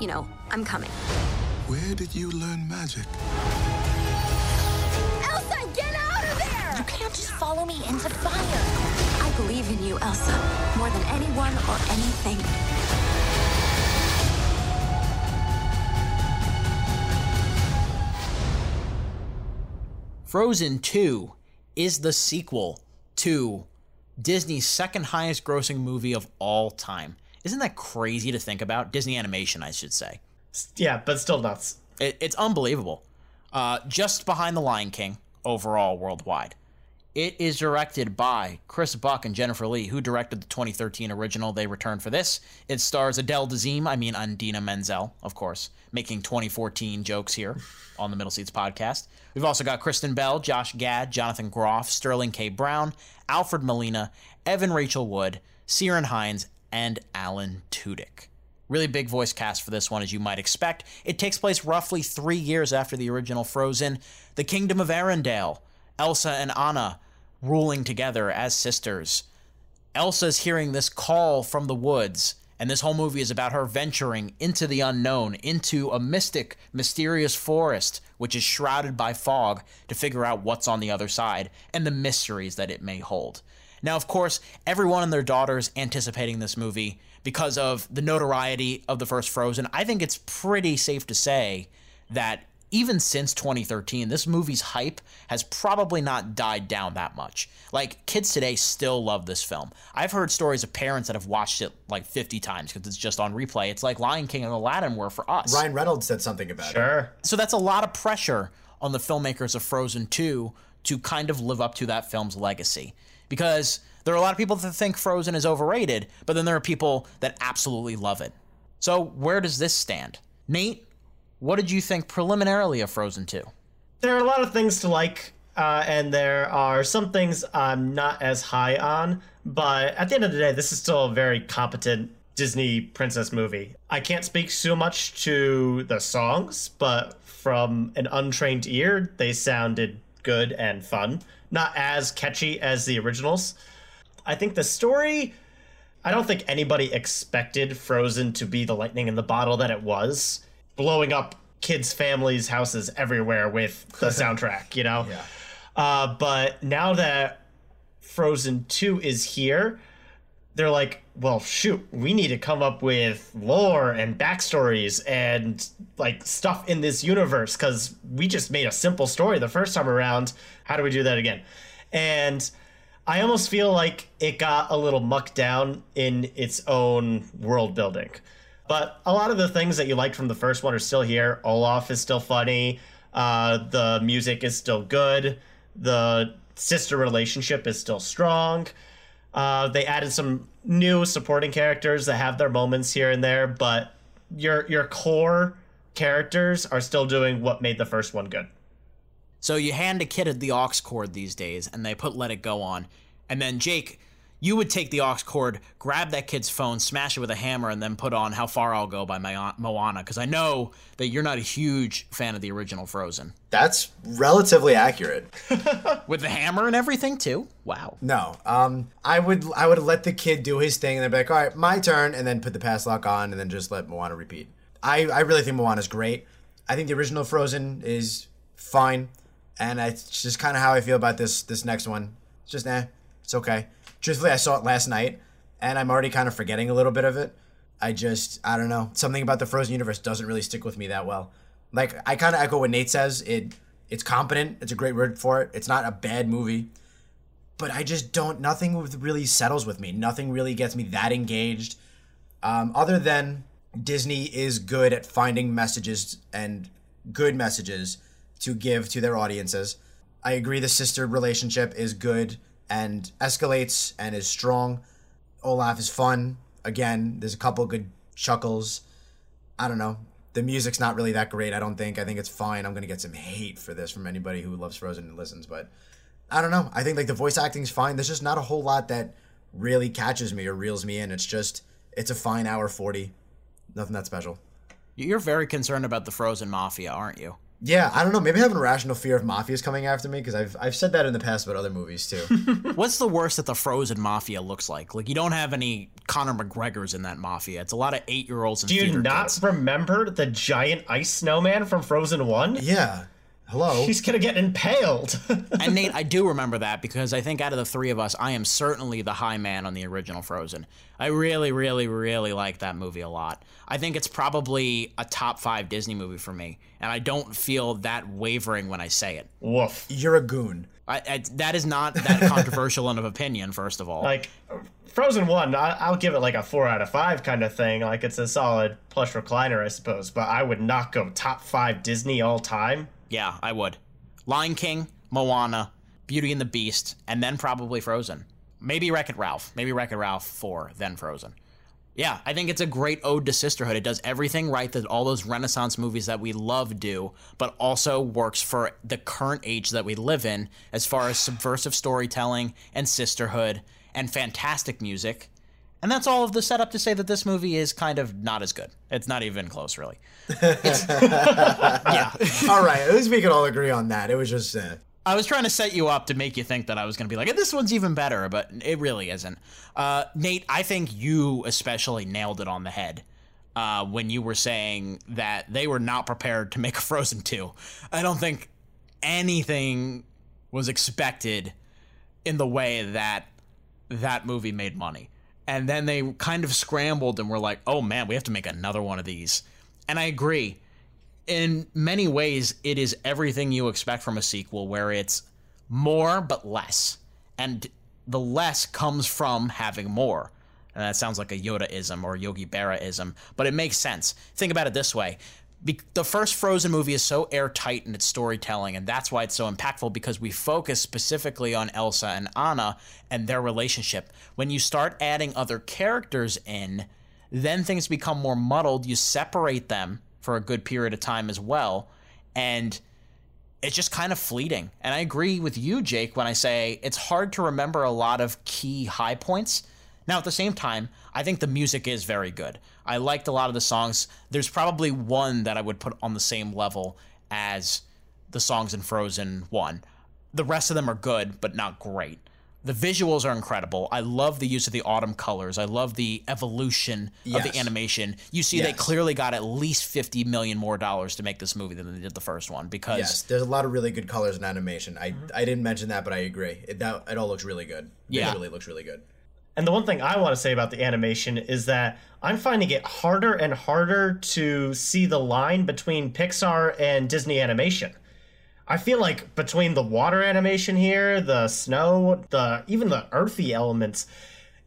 you know, I'm coming. Where did you learn magic? You can't just follow me into fire. I believe in you, Elsa, more than anyone or anything. Frozen 2 is the sequel to Disney's second highest grossing movie of all time. Isn't that crazy to think about? Disney animation, I should say. Yeah, but still nuts. It, it's unbelievable. Uh, just behind The Lion King overall worldwide. It is directed by Chris Buck and Jennifer Lee, who directed the 2013 original. They returned for this. It stars Adele Dazeem, I mean Idina Menzel, of course, making 2014 jokes here on the Middle Seats podcast. We've also got Kristen Bell, Josh Gad, Jonathan Groff, Sterling K. Brown, Alfred Molina, Evan Rachel Wood, Ciarán Hines, and Alan Tudyk. Really big voice cast for this one, as you might expect. It takes place roughly three years after the original Frozen. The Kingdom of Arendelle Elsa and Anna ruling together as sisters. Elsa's hearing this call from the woods, and this whole movie is about her venturing into the unknown, into a mystic, mysterious forest which is shrouded by fog to figure out what's on the other side and the mysteries that it may hold. Now, of course, everyone and their daughters anticipating this movie because of the notoriety of the first Frozen. I think it's pretty safe to say that even since 2013, this movie's hype has probably not died down that much. Like, kids today still love this film. I've heard stories of parents that have watched it like 50 times because it's just on replay. It's like Lion King and Aladdin were for us. Ryan Reynolds said something about sure. it. Sure. So that's a lot of pressure on the filmmakers of Frozen 2 to kind of live up to that film's legacy Because there are a lot of people that think Frozen is overrated, but then there are people that absolutely love it. So where does this stand? Nate, what did you think preliminarily of Frozen 2? There are a lot of things to like, uh, and there are some things I'm not as high on, but at the end of the day, this is still a very competent Disney princess movie. I can't speak so much to the songs, but from an untrained ear, they sounded good and fun. Not as catchy as the originals. I think the story. I don't think anybody expected Frozen to be the lightning in the bottle that it was, blowing up kids' families' houses everywhere with the soundtrack, you know? Yeah. Uh, but now that Frozen 2 is here, they're like, well, shoot, we need to come up with lore and backstories and like stuff in this universe because we just made a simple story the first time around. How do we do that again? And I almost feel like it got a little mucked down in its own world building. But a lot of the things that you liked from the first one are still here. Olaf is still funny. Uh, the music is still good. The sister relationship is still strong. Uh, they added some new supporting characters that have their moments here and there, but your your core characters are still doing what made the first one good. So you hand a kid the aux cord these days, and they put "Let It Go" on, and then Jake, you would take the aux cord, grab that kid's phone, smash it with a hammer, and then put on "How Far I'll Go" by Moana, because I know that you're not a huge fan of the original Frozen. That's relatively accurate. with the hammer and everything too. Wow. No, um, I would I would let the kid do his thing, and then be like, all right, my turn, and then put the pass lock on, and then just let Moana repeat. I I really think Moana's great. I think the original Frozen is fine and it's just kind of how I feel about this this next one. It's just eh, it's okay. Truthfully, I saw it last night, and I'm already kind of forgetting a little bit of it. I just I don't know something about the Frozen universe doesn't really stick with me that well. Like I kind of echo what Nate says. It it's competent. It's a great word for it. It's not a bad movie, but I just don't. Nothing really settles with me. Nothing really gets me that engaged. Um, other than Disney is good at finding messages and good messages to give to their audiences. I agree the sister relationship is good and escalates and is strong. Olaf is fun. Again, there's a couple good chuckles. I don't know. The music's not really that great, I don't think. I think it's fine. I'm going to get some hate for this from anybody who loves Frozen and listens, but I don't know. I think like the voice acting's fine. There's just not a whole lot that really catches me or reels me in. It's just it's a fine hour 40. Nothing that special. You're very concerned about the Frozen Mafia, aren't you? Yeah, I don't know. Maybe I have an irrational fear of mafias coming after me because I've I've said that in the past about other movies too. What's the worst that the Frozen Mafia looks like? Like you don't have any Conor McGregor's in that mafia. It's a lot of eight year olds. Do you not kids. remember the giant ice snowman from Frozen One? Yeah. Hello. He's gonna get impaled. and Nate, I do remember that because I think out of the three of us, I am certainly the high man on the original Frozen. I really, really, really like that movie a lot. I think it's probably a top five Disney movie for me, and I don't feel that wavering when I say it. Woof. You're a goon. I, I, that is not that controversial of opinion. First of all, like Frozen One, I, will give it like a four out of five kind of thing. Like it's a solid plush recliner, I suppose. But I would not go top five Disney all time. Yeah, I would. Lion King, Moana, Beauty and the Beast, and then probably Frozen. Maybe Wreck It Ralph. Maybe Wreck It Ralph 4, then Frozen. Yeah, I think it's a great ode to sisterhood. It does everything right that all those Renaissance movies that we love do, but also works for the current age that we live in as far as subversive storytelling and sisterhood and fantastic music and that's all of the setup to say that this movie is kind of not as good. It's not even close, really. yeah. all right. At least we can all agree on that. It was just. Uh... I was trying to set you up to make you think that I was going to be like, this one's even better, but it really isn't. Uh, Nate, I think you especially nailed it on the head uh, when you were saying that they were not prepared to make a Frozen 2. I don't think anything was expected in the way that that movie made money and then they kind of scrambled and were like, "Oh man, we have to make another one of these." And I agree. In many ways, it is everything you expect from a sequel where it's more but less. And the less comes from having more. And that sounds like a Yoda-ism or Yogi Berra-ism, but it makes sense. Think about it this way. The first Frozen movie is so airtight in its storytelling, and that's why it's so impactful because we focus specifically on Elsa and Anna and their relationship. When you start adding other characters in, then things become more muddled. You separate them for a good period of time as well, and it's just kind of fleeting. And I agree with you, Jake, when I say it's hard to remember a lot of key high points. Now, at the same time, I think the music is very good. I liked a lot of the songs. There's probably one that I would put on the same level as the songs in Frozen 1. The rest of them are good, but not great. The visuals are incredible. I love the use of the autumn colors. I love the evolution of the animation. You see, they clearly got at least 50 million more dollars to make this movie than they did the first one because Yes, there's a lot of really good colors in animation. I I didn't mention that, but I agree. It that it all looks really good. Yeah. it really looks really good. And the one thing I want to say about the animation is that I'm finding it harder and harder to see the line between Pixar and Disney animation. I feel like between the water animation here, the snow, the even the earthy elements,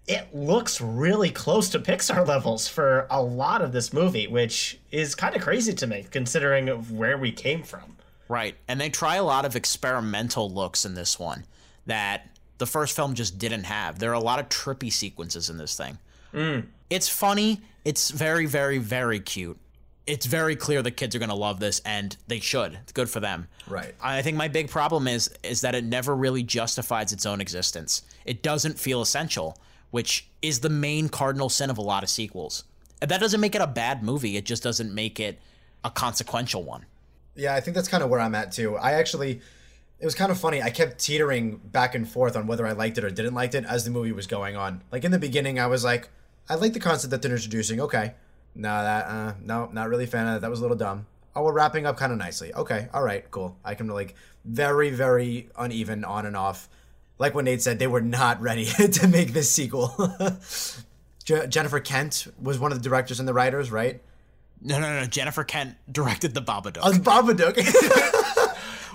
it looks really close to Pixar levels for a lot of this movie, which is kind of crazy to me considering where we came from. Right. And they try a lot of experimental looks in this one that the first film just didn't have. There are a lot of trippy sequences in this thing. Mm. It's funny. It's very, very, very cute. It's very clear the kids are going to love this, and they should. It's good for them. Right. I think my big problem is is that it never really justifies its own existence. It doesn't feel essential, which is the main cardinal sin of a lot of sequels. And that doesn't make it a bad movie. It just doesn't make it a consequential one. Yeah, I think that's kind of where I'm at too. I actually, it was kind of funny. I kept teetering back and forth on whether I liked it or didn't like it as the movie was going on. Like in the beginning, I was like, I like the concept that they're introducing. Okay, no, that, uh, no, not really a fan of that. That was a little dumb. Oh, we're wrapping up kind of nicely. Okay, all right, cool. I can like very, very uneven on and off. Like what Nate said, they were not ready to make this sequel. Je- Jennifer Kent was one of the directors and the writers, right? No, no, no. Jennifer Kent directed the Babadook. Oh, Babadook.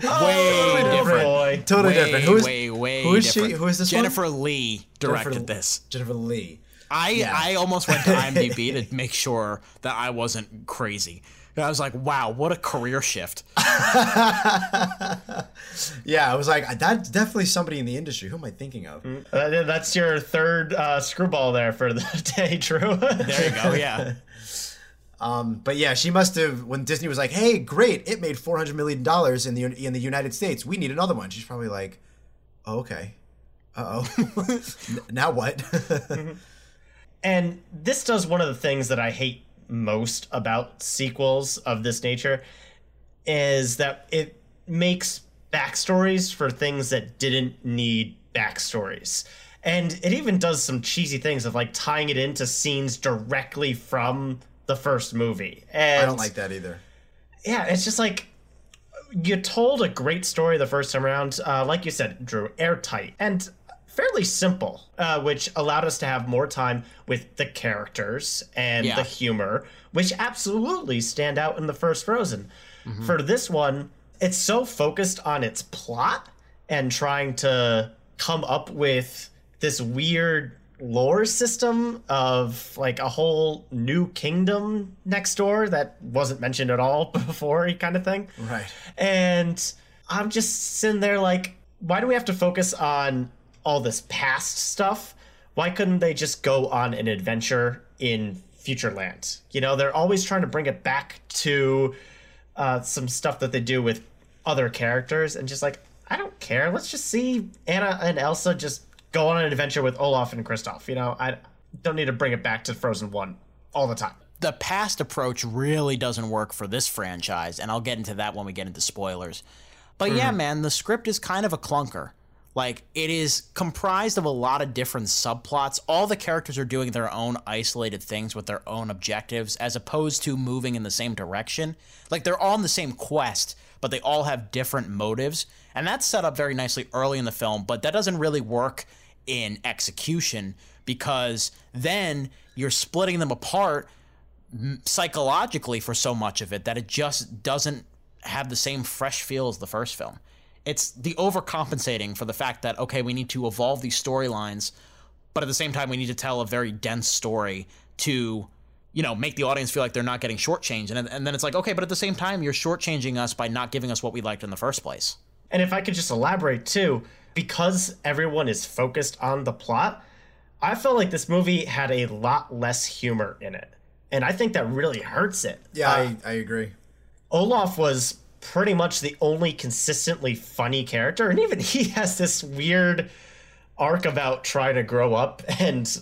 way different. boy. Totally way, different. Who's way, way who is she? Who is this? one? Jennifer Lee directed Jennifer- this. Jennifer Lee. I Yeah. I almost went to IMDb to make sure that I wasn't crazy. And I was like, wow, what a career shift. Yeah, I was like, that's definitely somebody in the industry. Who am I thinking of? Uh, that's your third uh, screwball there for the day, Drew. There you go. Yeah. Um, but yeah, she must have when Disney was like, "Hey, great, it made four hundred million dollars in the in the United States. We need another one." She's probably like, oh, "Okay, uh oh, now what?" And this does one of the things that I hate most about sequels of this nature is that it makes backstories for things that didn't need backstories. And it even does some cheesy things of like tying it into scenes directly from the first movie. And I don't like that either. yeah, it's just like you told a great story the first time around. Uh, like you said, Drew, airtight and fairly simple, uh, which allowed us to have more time with the characters and Yeah. the humor, which absolutely stand out in the first Frozen. For this one, it's so focused on its plot and trying to come up with this weird lore system of like a whole new kingdom next door that wasn't mentioned at all before kind of thing. Right. and i'm just sitting there like why do we have to focus on all this past stuff? Why couldn't they just go on an adventure in futureland you know they're always trying to bring it back to uh, some stuff that they do with other characters and just like i don't care. Let's just see anna and elsa just go on an adventure with olaf and kristoff you know i don't need to bring it back to frozen 1 all the time the past approach really doesn't work for this franchise, and I'll get into that when we get into spoilers. But yeah, mm-hmm. man, the script is kind of a clunker. Like, it is comprised of a lot of different subplots. All the characters are doing their own isolated things with their own objectives, as opposed to moving in the same direction. Like, they're all on the same quest, but they all have different motives. And that's set up very nicely early in the film, but that doesn't really work in execution because then you're splitting them apart psychologically for so much of it that it just doesn't have the same fresh feel as the first film. It's the overcompensating for the fact that, okay, we need to evolve these storylines, but at the same time, we need to tell a very dense story to you know, make the audience feel like they're not getting shortchanged. And, and then it's like, okay, but at the same time, you're shortchanging us by not giving us what we liked in the first place. And if I could just elaborate too, because everyone is focused on the plot, I felt like this movie had a lot less humor in it. And I think that really hurts it. Yeah, uh, I, I agree. Olaf was pretty much the only consistently funny character. And even he has this weird arc about trying to grow up and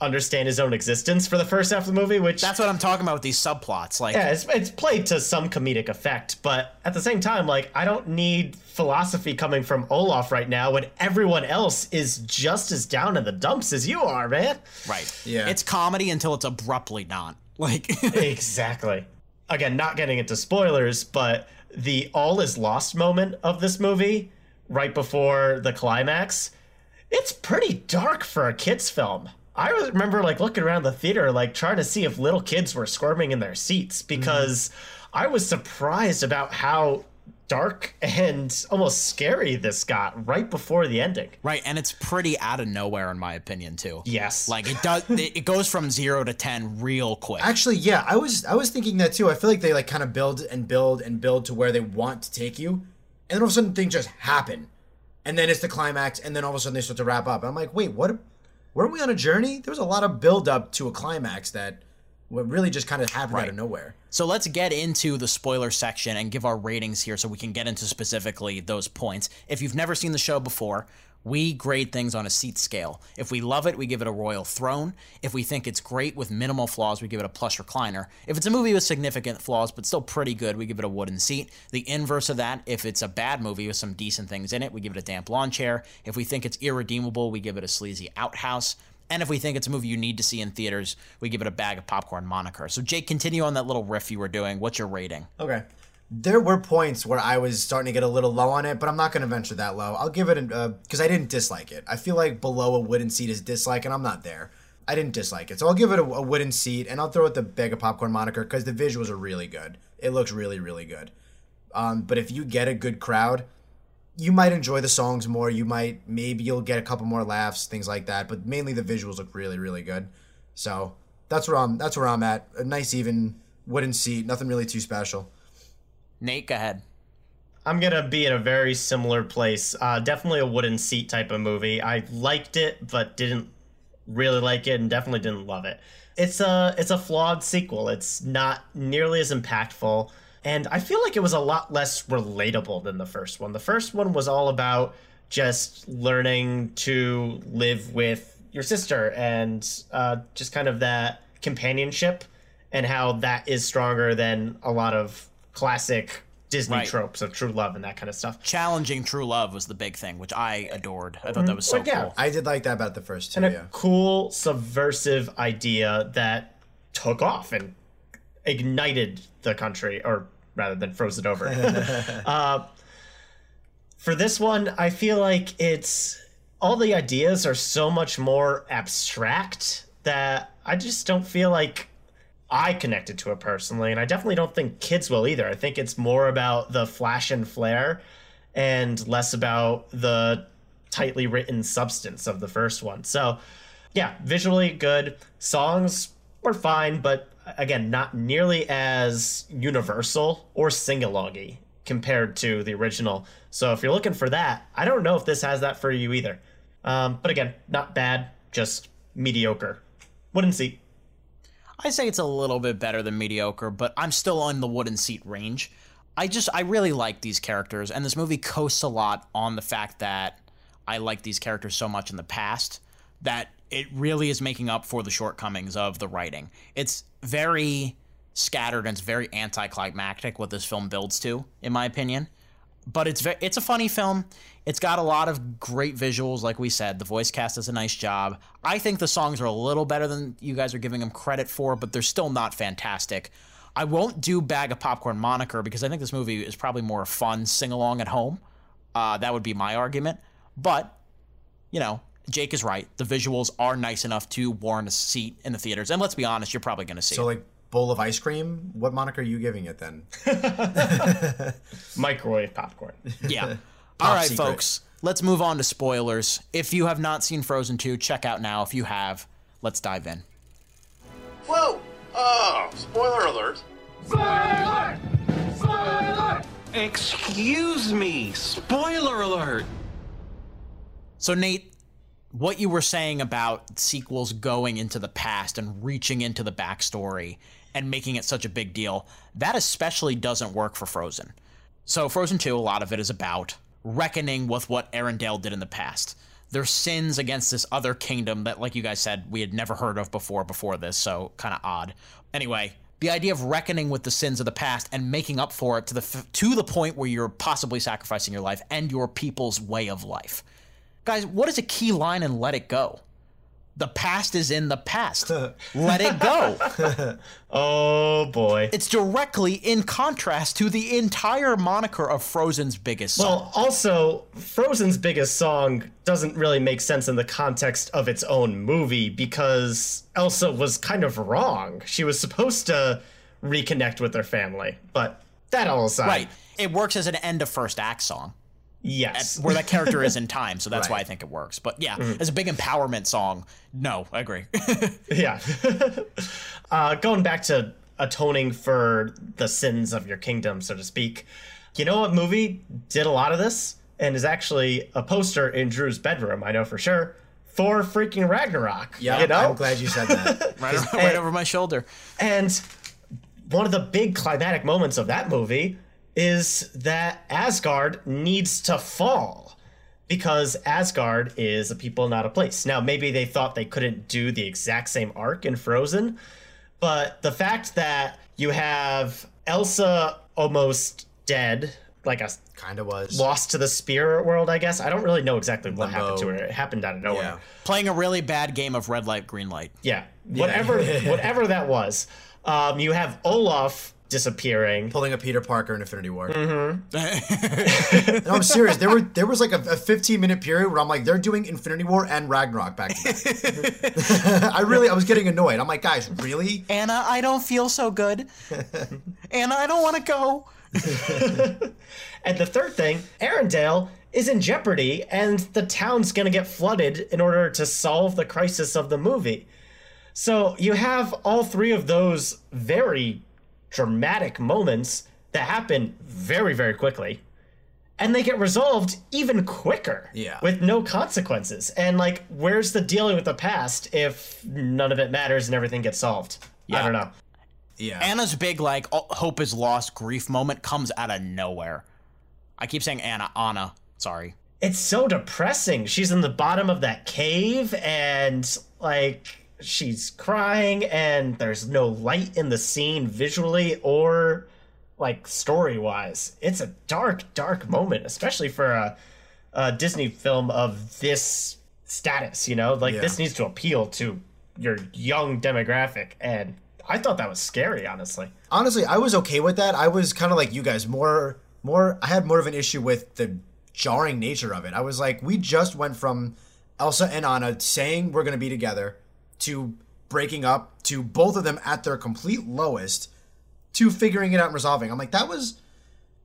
understand his own existence for the first half of the movie, which that's what I'm talking about with these subplots. Like, yeah, it's, it's played to some comedic effect, but at the same time, like, I don't need philosophy coming from Olaf right now when everyone else is just as down in the dumps as you are, man. Right. Yeah. It's comedy until it's abruptly not. Like, exactly. Again, not getting into spoilers, but the all is lost moment of this movie, right before the climax, it's pretty dark for a kids' film. I remember like looking around the theater, like trying to see if little kids were squirming in their seats because mm-hmm. I was surprised about how dark and almost scary this got right before the ending. Right, and it's pretty out of nowhere in my opinion too. Yes. Like it does it goes from 0 to 10 real quick. Actually, yeah, I was I was thinking that too. I feel like they like kind of build and build and build to where they want to take you. And then all of a sudden things just happen. And then it's the climax and then all of a sudden they start to wrap up. And I'm like, "Wait, what weren't we on a journey? There was a lot of build up to a climax that really just kind of happened right. out of nowhere. So let's get into the spoiler section and give our ratings here so we can get into specifically those points. If you've never seen the show before, we grade things on a seat scale. If we love it, we give it a royal throne. If we think it's great with minimal flaws, we give it a plush recliner. If it's a movie with significant flaws but still pretty good, we give it a wooden seat. The inverse of that, if it's a bad movie with some decent things in it, we give it a damp lawn chair. If we think it's irredeemable, we give it a sleazy outhouse. And if we think it's a movie you need to see in theaters, we give it a bag of popcorn moniker. So, Jake, continue on that little riff you were doing. What's your rating? Okay there were points where I was starting to get a little low on it, but I'm not going to venture that low. I'll give it a because uh, I didn't dislike it. I feel like below a wooden seat is dislike, and I'm not there. I didn't dislike it, so I'll give it a, a wooden seat, and I'll throw it the bag of popcorn moniker because the visuals are really good. It looks really, really good. Um, but if you get a good crowd, you might enjoy the songs more. You might maybe you'll get a couple more laughs, things like that. But mainly the visuals look really, really good. So that's where I'm. That's where I'm at. A nice even wooden seat. Nothing really too special. Nate, go ahead. I'm gonna be in a very similar place. Uh, definitely a wooden seat type of movie. I liked it, but didn't really like it, and definitely didn't love it. It's a it's a flawed sequel. It's not nearly as impactful, and I feel like it was a lot less relatable than the first one. The first one was all about just learning to live with your sister and uh, just kind of that companionship, and how that is stronger than a lot of classic Disney right. tropes of true love and that kind of stuff. Challenging true love was the big thing, which I adored. I thought that was so but yeah, cool. I did like that about the first two. And yeah. a cool subversive idea that took off and ignited the country, or rather than froze it over. uh, for this one, I feel like it's all the ideas are so much more abstract that I just don't feel like I connected to it personally, and I definitely don't think kids will either. I think it's more about the flash and flare and less about the tightly written substance of the first one. So, yeah, visually good. Songs were fine, but again, not nearly as universal or sing alongy compared to the original. So, if you're looking for that, I don't know if this has that for you either. Um, but again, not bad, just mediocre. Wouldn't see. I say it's a little bit better than mediocre, but I'm still on the wooden seat range. I just I really like these characters, and this movie coasts a lot on the fact that I like these characters so much in the past that it really is making up for the shortcomings of the writing. It's very scattered and it's very anticlimactic what this film builds to, in my opinion but it's ve- it's a funny film. It's got a lot of great visuals, like we said. The voice cast does a nice job. I think the songs are a little better than you guys are giving them credit for, but they're still not fantastic. I won't do Bag of Popcorn moniker because I think this movie is probably more fun sing along at home. Uh, that would be my argument. But, you know, Jake is right. The visuals are nice enough to warrant a seat in the theaters. And let's be honest, you're probably going to see so, it. like, bowl of ice cream, what moniker are you giving it then? Microwave popcorn. Yeah. All right, secret. folks. Let's move on to spoilers. If you have not seen Frozen 2, check out now. If you have, let's dive in. Whoa! Uh, Oh, spoiler alert. Spoiler! Spoiler! Excuse me. Spoiler alert. So, Nate, what you were saying about sequels going into the past and reaching into the backstory and making it such a big deal, that especially doesn't work for Frozen. So, Frozen 2, a lot of it is about reckoning with what Arendelle did in the past. Their sins against this other kingdom that, like you guys said, we had never heard of before before this, so kind of odd. Anyway, the idea of reckoning with the sins of the past and making up for it to the f- to the point where you're possibly sacrificing your life and your people's way of life. Guys, what is a key line in Let It Go? The past is in the past. Let it go. oh boy. It's directly in contrast to the entire moniker of Frozen's biggest song. Well, also, Frozen's biggest song doesn't really make sense in the context of its own movie because Elsa was kind of wrong. She was supposed to reconnect with her family, but that all aside. Right. It works as an end of first act song. Yes. Where that character is in time, so that's Right. why I think it works. But yeah, Mhm. as a big empowerment song, no, I agree. yeah. uh, going back to atoning for the sins of your kingdom, so to speak. You know what movie did a lot of this and is actually a poster in Drew's bedroom? I know for sure. Thor freaking Ragnarok. Yeah, you know? I'm glad you said that. right, right over my shoulder. And one of the big climatic moments of that movie is that Asgard needs to fall because Asgard is a people, not a place. Now, maybe they thought they couldn't do the exact same arc in Frozen, but the fact that you have Elsa almost dead, like a kind of was lost to the spirit world, I guess. I don't really know exactly what happened to her. It happened out of nowhere. Playing a really bad game of red light, green light. Yeah, whatever, whatever that was. Um, you have Olaf disappearing, pulling a Peter Parker in Infinity War. Mm-hmm. no, I'm serious. There were there was like a, a 15 minute period where I'm like, they're doing Infinity War and Ragnarok back to back. I really, I was getting annoyed. I'm like, guys, really? Anna, I don't feel so good. Anna, I don't want to go. and the third thing, Arendelle is in jeopardy, and the town's gonna get flooded in order to solve the crisis of the movie. So you have all three of those very dramatic moments that happen very, very quickly. And they get resolved even quicker. Yeah. With no consequences. And like, where's the dealing with the past if none of it matters and everything gets solved? Yeah. I don't know. Yeah. Anna's big like oh, hope is lost grief moment comes out of nowhere. I keep saying Anna, Anna. Sorry. It's so depressing. She's in the bottom of that cave and like she's crying and there's no light in the scene visually or like story wise. It's a dark, dark moment, especially for a, a Disney film of this status, you know? Like Yeah. this needs to appeal to your young demographic and I thought that was scary, honestly. Honestly, I was okay with that. I was kind of like you guys, more, more. I had more of an issue with the jarring nature of it. I was like, we just went from Elsa and Anna saying we're gonna be together to breaking up to both of them at their complete lowest to figuring it out and resolving. I'm like, that was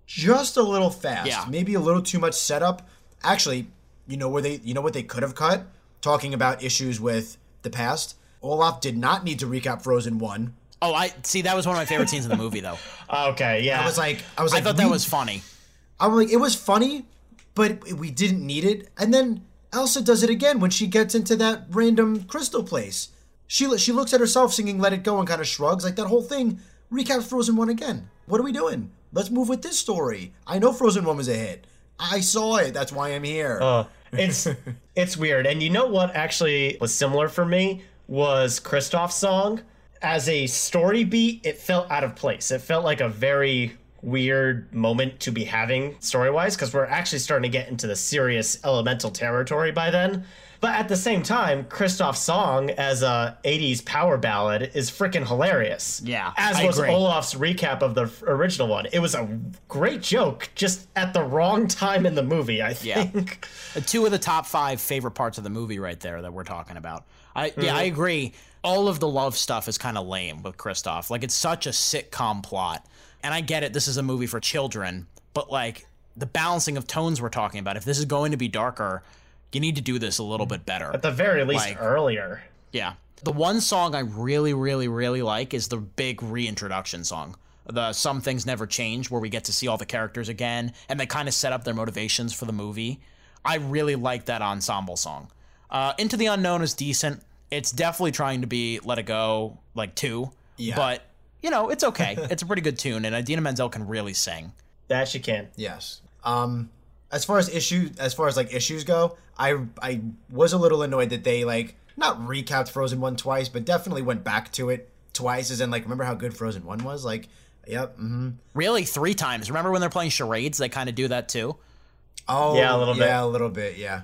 just a little fast. Yeah. Maybe a little too much setup. Actually, you know where they you know what they could have cut? Talking about issues with the past. Olaf did not need to recap Frozen 1. Oh, I see. That was one of my favorite scenes in the movie, though. Okay, yeah. I was like I was like, I thought that was funny. I'm like, it was funny, but we didn't need it. And then Elsa does it again when she gets into that random crystal place. She she looks at herself singing "Let It Go" and kind of shrugs. Like that whole thing recaps Frozen One again. What are we doing? Let's move with this story. I know Frozen One was a hit. I saw it. That's why I'm here. Uh, it's it's weird. And you know what actually was similar for me was Kristoff's song. As a story beat, it felt out of place. It felt like a very weird moment to be having story wise because we're actually starting to get into the serious elemental territory by then. But at the same time, Kristoff's song as a 80s power ballad is freaking hilarious. Yeah, As I was agree. Olaf's recap of the original one. It was a great joke, just at the wrong time in the movie, I think. Uh, Two of the top five favorite parts of the movie, right there, that we're talking about. I yeah, I Mhm. agree. All of the love stuff is kind of lame with Kristoff. Like it's such a sitcom plot, and I get it. This is a movie for children, but like the balancing of tones we're talking about. If this is going to be darker, you need to do this a little bit better. At the very least, Like- earlier. Yeah. The one song I really, really, really like is the big reintroduction song. The Some Things Never Change, where we get to see all the characters again and they kind of set up their motivations for the movie. I really like that ensemble song. Uh, Into the Unknown is decent. It's definitely trying to be Let It Go, like two. Yeah. But, you know, it's okay. it's a pretty good tune, and Idina Menzel can really sing. That she can. Yes. Um, as far as issues, as far as like issues go, I I was a little annoyed that they like not recapped Frozen one twice, but definitely went back to it twice. As in, like, remember how good Frozen one was? Like, yep. Mm-hmm. Really, three times. Remember when they're playing charades? They kind of do that too. Oh, Yeah, a little bit. Yeah, a little bit. Yeah.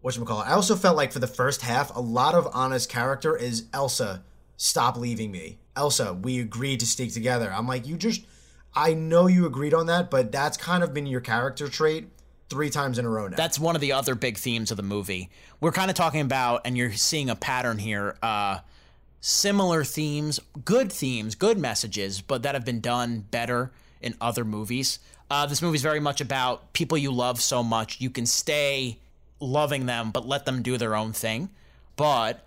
What call it? I also felt like for the first half, a lot of Anna's character is Elsa. Stop leaving me, Elsa. We agreed to stick together. I'm like, you just. I know you agreed on that, but that's kind of been your character trait three times in a row now. That's one of the other big themes of the movie. We're kind of talking about, and you're seeing a pattern here. Uh, similar themes, good themes, good messages, but that have been done better in other movies. Uh, this movie is very much about people you love so much you can stay loving them, but let them do their own thing. But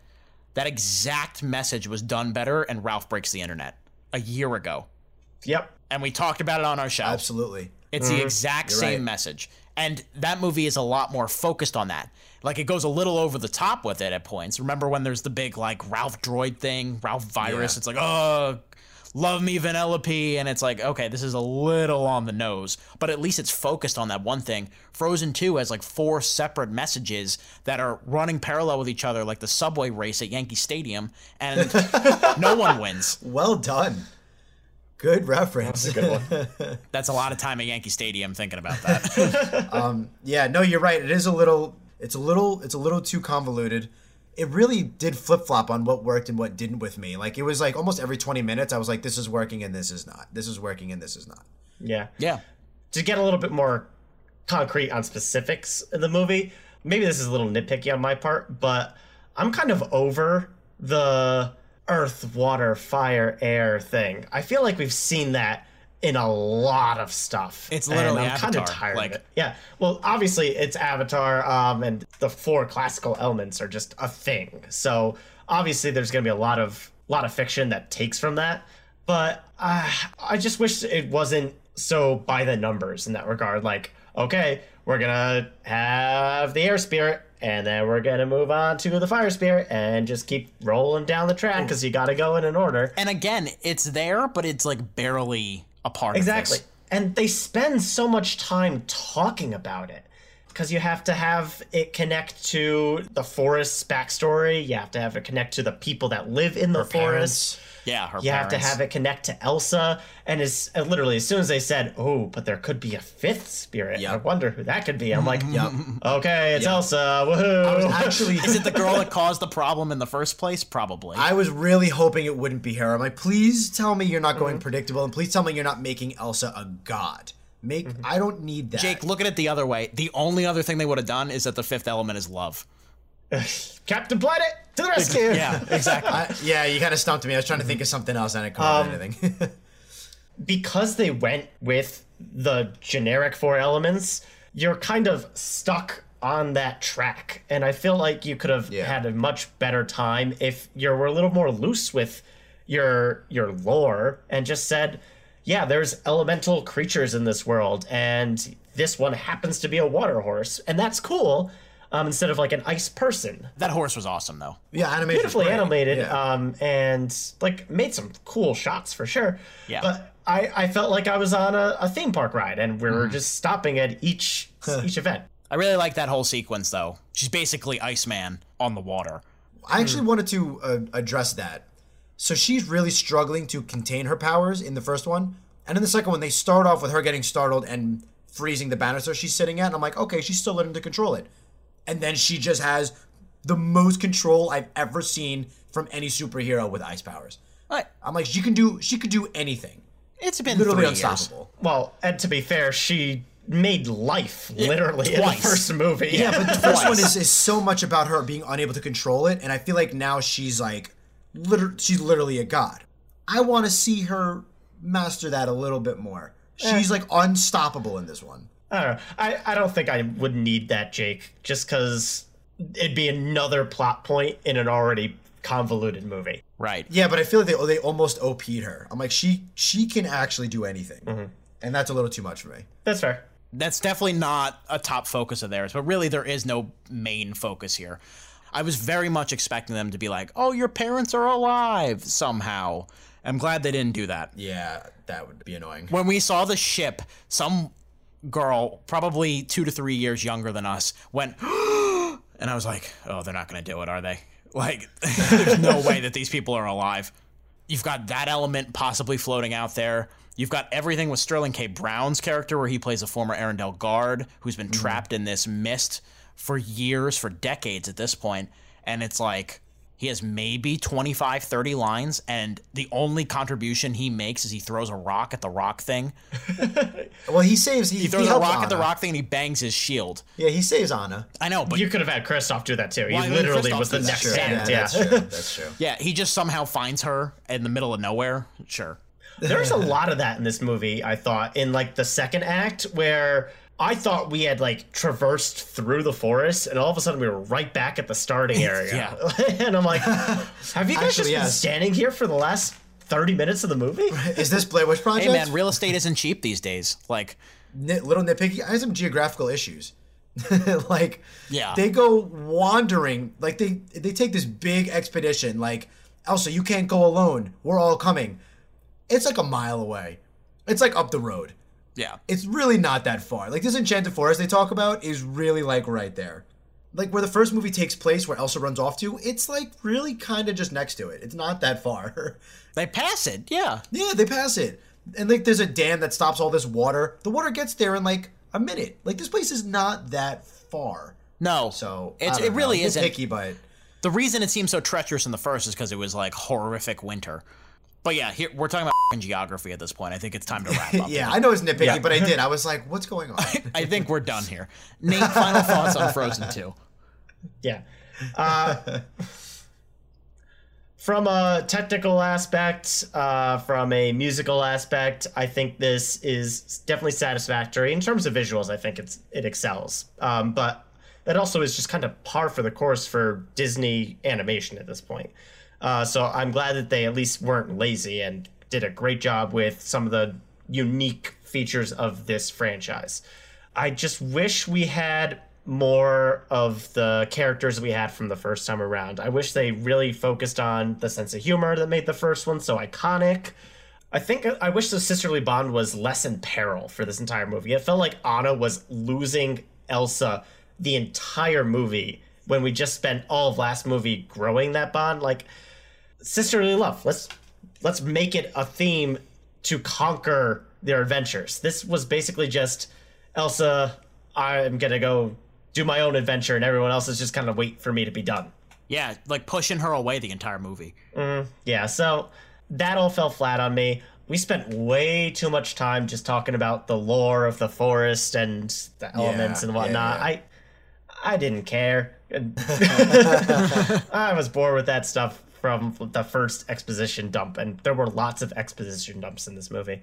that exact message was done better and Ralph Breaks the Internet a year ago. Yep. And we talked about it on our show. Absolutely. It's the mm-hmm. exact You're same right. message. And that movie is a lot more focused on that. Like it goes a little over the top with it at points. Remember when there's the big like Ralph droid thing, Ralph virus? Yeah. It's like, oh, love me Vanellope. And it's like, okay, this is a little on the nose. But at least it's focused on that one thing. Frozen 2 has like four separate messages that are running parallel with each other, like the subway race at Yankee Stadium. And no one wins. well done. Good reference. That's a good one. That's a lot of time at Yankee Stadium thinking about that. um, yeah, no, you're right. It is a little. It's a little. It's a little too convoluted. It really did flip flop on what worked and what didn't with me. Like it was like almost every 20 minutes, I was like, "This is working and this is not. This is working and this is not." Yeah. yeah. To get a little bit more concrete on specifics in the movie, maybe this is a little nitpicky on my part, but I'm kind of over the earth, water, fire, air thing. I feel like we've seen that in a lot of stuff. It's literally and I'm kind of tired like- of it. Yeah. Well, obviously it's Avatar, um, and the four classical elements are just a thing. So obviously there's going to be a lot of lot of fiction that takes from that. But uh, I just wish it wasn't so by the numbers in that regard. Like, okay, we're gonna have the air spirit, and then we're gonna move on to the fire spirit, and just keep rolling down the track because you got to go in an order. And again, it's there, but it's like barely a part Exactly. And they spend so much time talking about it because you have to have it connect to the forest's backstory. You have to have it connect to the people that live in the Her forest. parents. Yeah, her You have to have it connect to Elsa. And as uh, literally, as soon as they said, "Oh, but there could be a fifth spirit," I wonder who that could be. I'm like, Yep. "Okay, it's Yep. Elsa." Woohoo! Actually, Is it the girl that caused the problem in the first place? Probably. I was really hoping it wouldn't be her. I'm like, please tell me you're not going predictable, and please tell me you're not making Elsa a god. Make I don't need that. Jake, look at it the other way. The only other thing they would have done is that the fifth element is love. Captain Planet to the rescue! Yeah, exactly. I, yeah, you kind of stumped me. I was trying to think of something else, and I couldn't Um, anything. because they went with the generic four elements, you're kind of stuck on that track. And I feel like you could have Yeah. had a much better time if you were a little more loose with your your lore and just said, yeah, there's elemental creatures in this world, and this one happens to be a water horse, and that's cool. Um, instead of like an ice person, that horse was awesome, though. yeah, animation. beautifully animated um and like made some cool shots for sure Yeah. but i i felt like i was on a, a theme park ride and we were just stopping at each each event I really like that whole sequence, though. She's basically Iceman on the water. I actually wanted to uh, address that. So she's really struggling to contain her powers in the first one, and in the second one, they start off with her getting startled and freezing the banister she's sitting at, and I'm like, okay, she's still learning to control it, and then she just has the most control I've ever seen from any superhero with ice powers. Right. I'm like, she can do, she could do anything. It's been Literally three years. unstoppable. well and to be fair she made life literally in the first movie Yeah, but the first one is, is so much about her being unable to control it, and I feel like now she's like, liter- she's literally a god. I want to see her master that a little bit more. She's like unstoppable in this one. I don't know. I, I don't think I would need that, Jake, just because it'd be another plot point in an already convoluted movie. Right. Yeah, but I feel like they they almost OP'd her. I'm like, she she can actually do anything, Mm-hmm. and that's a little too much for me. That's fair. That's definitely not a top focus of theirs, but really there is no main focus here. I was very much expecting them to be like, "Oh, your parents are alive somehow." I'm glad they didn't do that. Yeah, that would be annoying. When we saw the ship, some girl, probably 2 to 3 years younger than us, went and I was like, "Oh, they're not going to do it, are they?" Like there's no way that these people are alive. You've got that element possibly floating out there. You've got everything with Sterling K. Brown's character, where he plays a former Arendelle guard who's been mm-hmm. trapped in this mist for years, for decades at this point. And it's like he has maybe 25, 30 lines, and the only contribution he makes is he throws a rock at the rock thing. Well, he saves. He, He throws a helps rock at the Anna. rock thing and he bangs his shield. Yeah, he saves Anna. I know, but you could have had Kristoff do that too. He Well, I mean, literally Kristoff was the did that. next Sure, stand. yeah, Yeah, that's true. That's true. Yeah, he just somehow finds her in the middle of nowhere. Sure. There's a lot of that in this movie, I thought, in like the second act where I thought we had like traversed through the forest and all of a sudden we were right back at the starting area. and I'm like, have you guys Actually, just been yes. standing here for the last 30 minutes of the movie? Is this Blair Witch Project? Hey man, real estate isn't cheap these days. Like, Nit, little nitpicky. I have some geographical issues. like, Yeah. they go wandering. Like they they take this big expedition. Like, Elsa, you can't go alone. We're all coming. It's like a mile away. It's like up the road. Yeah. It's really not that far. Like this enchanted forest they talk about is really like right there. Like where the first movie takes place, where Elsa runs off to, it's like really kind of just next to it. It's not that far. They pass it. Yeah. Yeah, they pass it. And like there's a dam that stops all this water. The water gets there in like a minute. Like this place is not that far. No. So It's, it really isn't. Picky, but The reason it seems so treacherous in the first is because it was like horrific winter. But yeah, here we're talking about geography at this point. I think it's time to wrap up. yeah, here. I know it's nitpicky, Yeah. but I did. I was like, what's going on? I think we're done here. Nate, final thoughts on Frozen 2. Yeah. Uh, from a technical aspect, uh, from a musical aspect, I think this is definitely satisfactory. In terms of visuals, I think it's it excels. Um, but that also is just kind of par for the course for Disney animation at this point. Uh, so I'm glad that they at least weren't lazy and did a great job with some of the unique features of this franchise. I just wish we had more of the characters we had from the first time around. I wish they really focused on the sense of humor that made the first one so iconic. I think I wish the sisterly bond was less in peril for this entire movie. It felt like Anna was losing Elsa the entire movie when we just spent all of last movie growing that bond. Like sisterly love. Let's let's make it a theme to conquer their adventures. This was basically just Elsa, I'm gonna go do my own adventure, and everyone else is just kind of wait for me to be done. Yeah, like pushing her away the entire movie. Mm, yeah, so that all fell flat on me. We spent way too much time just talking about the lore of the forest and the elements Yeah, and whatnot. yeah, I I didn't care. I was bored with that stuff from the first exposition dump, and there were lots of exposition dumps in this movie.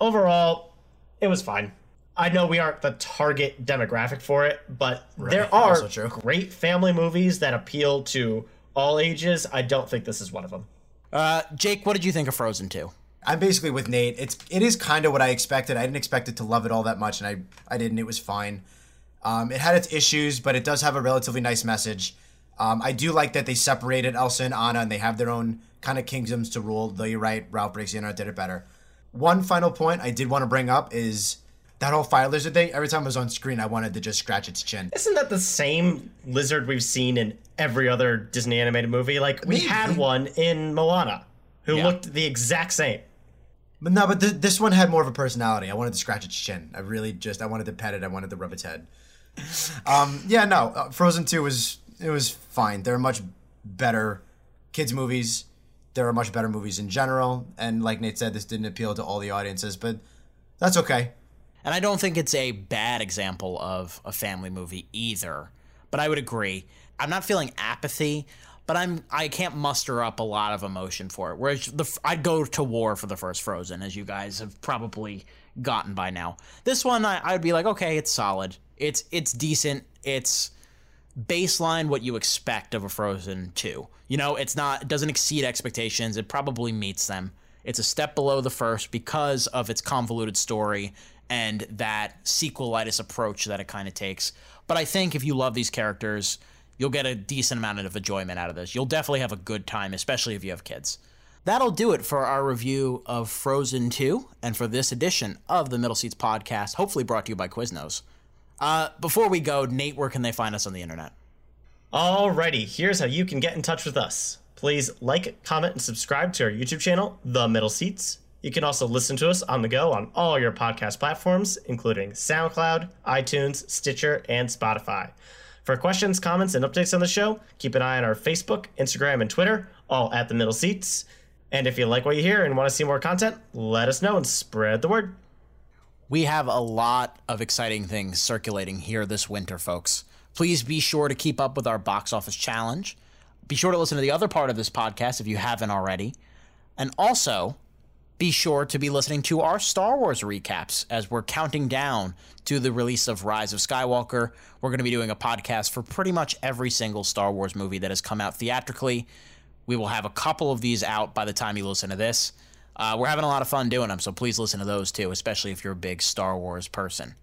Overall, it was fine. I know we aren't the target demographic for it, but there are also true. great family movies that appeal to all ages. I don't think this is one of them. Uh, Jake, what did you think of Frozen 2? I'm basically with Nate. It's it is kind of what I expected. I didn't expect it to love it all that much, and I I didn't. It was fine. Um, it had its issues, but it does have a relatively nice message. Um, I do like that they separated Elsa and Anna, and they have their own kind of kingdoms to rule. Though you're right, Ralph Breaks the Internet did it better. One final point I did want to bring up is that whole fire lizard thing. Every time it was on screen, I wanted to just scratch its chin. Isn't that the same lizard we've seen in every other Disney animated movie? Like we Maybe. had one in Moana who Yeah. looked the exact same. But no, but th- this one had more of a personality. I wanted to scratch its chin. I really just I wanted to pet it. I wanted to rub its head. Um, yeah, no, uh, Frozen Two was it was fine. There are much better kids movies. There are much better movies in general, and like Nate said, this didn't appeal to all the audiences, but that's okay. And I don't think it's a bad example of a family movie either. But I would agree. I'm not feeling apathy, but I'm I can't muster up a lot of emotion for it. Whereas the I'd go to war for the first Frozen, as you guys have probably gotten by now. This one I, I would be like, okay, it's solid. It's it's decent. It's baseline what you expect of a Frozen 2. You know, it's not it doesn't exceed expectations. It probably meets them. It's a step below the first because of its convoluted story and that sequelitis approach that it kind of takes. But I think if you love these characters, you'll get a decent amount of enjoyment out of this. You'll definitely have a good time, especially if you have kids. That'll do it for our review of Frozen 2 and for this edition of the Middle Seats podcast, hopefully brought to you by Quiznos. Uh, before we go, Nate, where can they find us on the internet? Alrighty, here's how you can get in touch with us. Please like, comment, and subscribe to our YouTube channel, The Middle Seats. You can also listen to us on the go on all your podcast platforms, including SoundCloud, iTunes, Stitcher, and Spotify. For questions, comments, and updates on the show, keep an eye on our Facebook, Instagram, and Twitter, all at The Middle Seats. And if you like what you hear and want to see more content, let us know and spread the word. We have a lot of exciting things circulating here this winter, folks. Please be sure to keep up with our box office challenge. Be sure to listen to the other part of this podcast if you haven't already. And also, be sure to be listening to our Star Wars recaps as we're counting down to the release of Rise of Skywalker. We're going to be doing a podcast for pretty much every single Star Wars movie that has come out theatrically. We will have a couple of these out by the time you listen to this. Uh, we're having a lot of fun doing them, so please listen to those too, especially if you're a big Star Wars person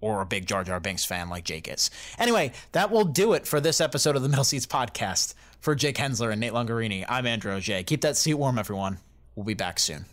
or a big Jar Jar Binks fan like Jake is. Anyway, that will do it for this episode of the Middle Seats podcast. For Jake Hensler and Nate Longarini, I'm Andrew Oj. Keep that seat warm, everyone. We'll be back soon.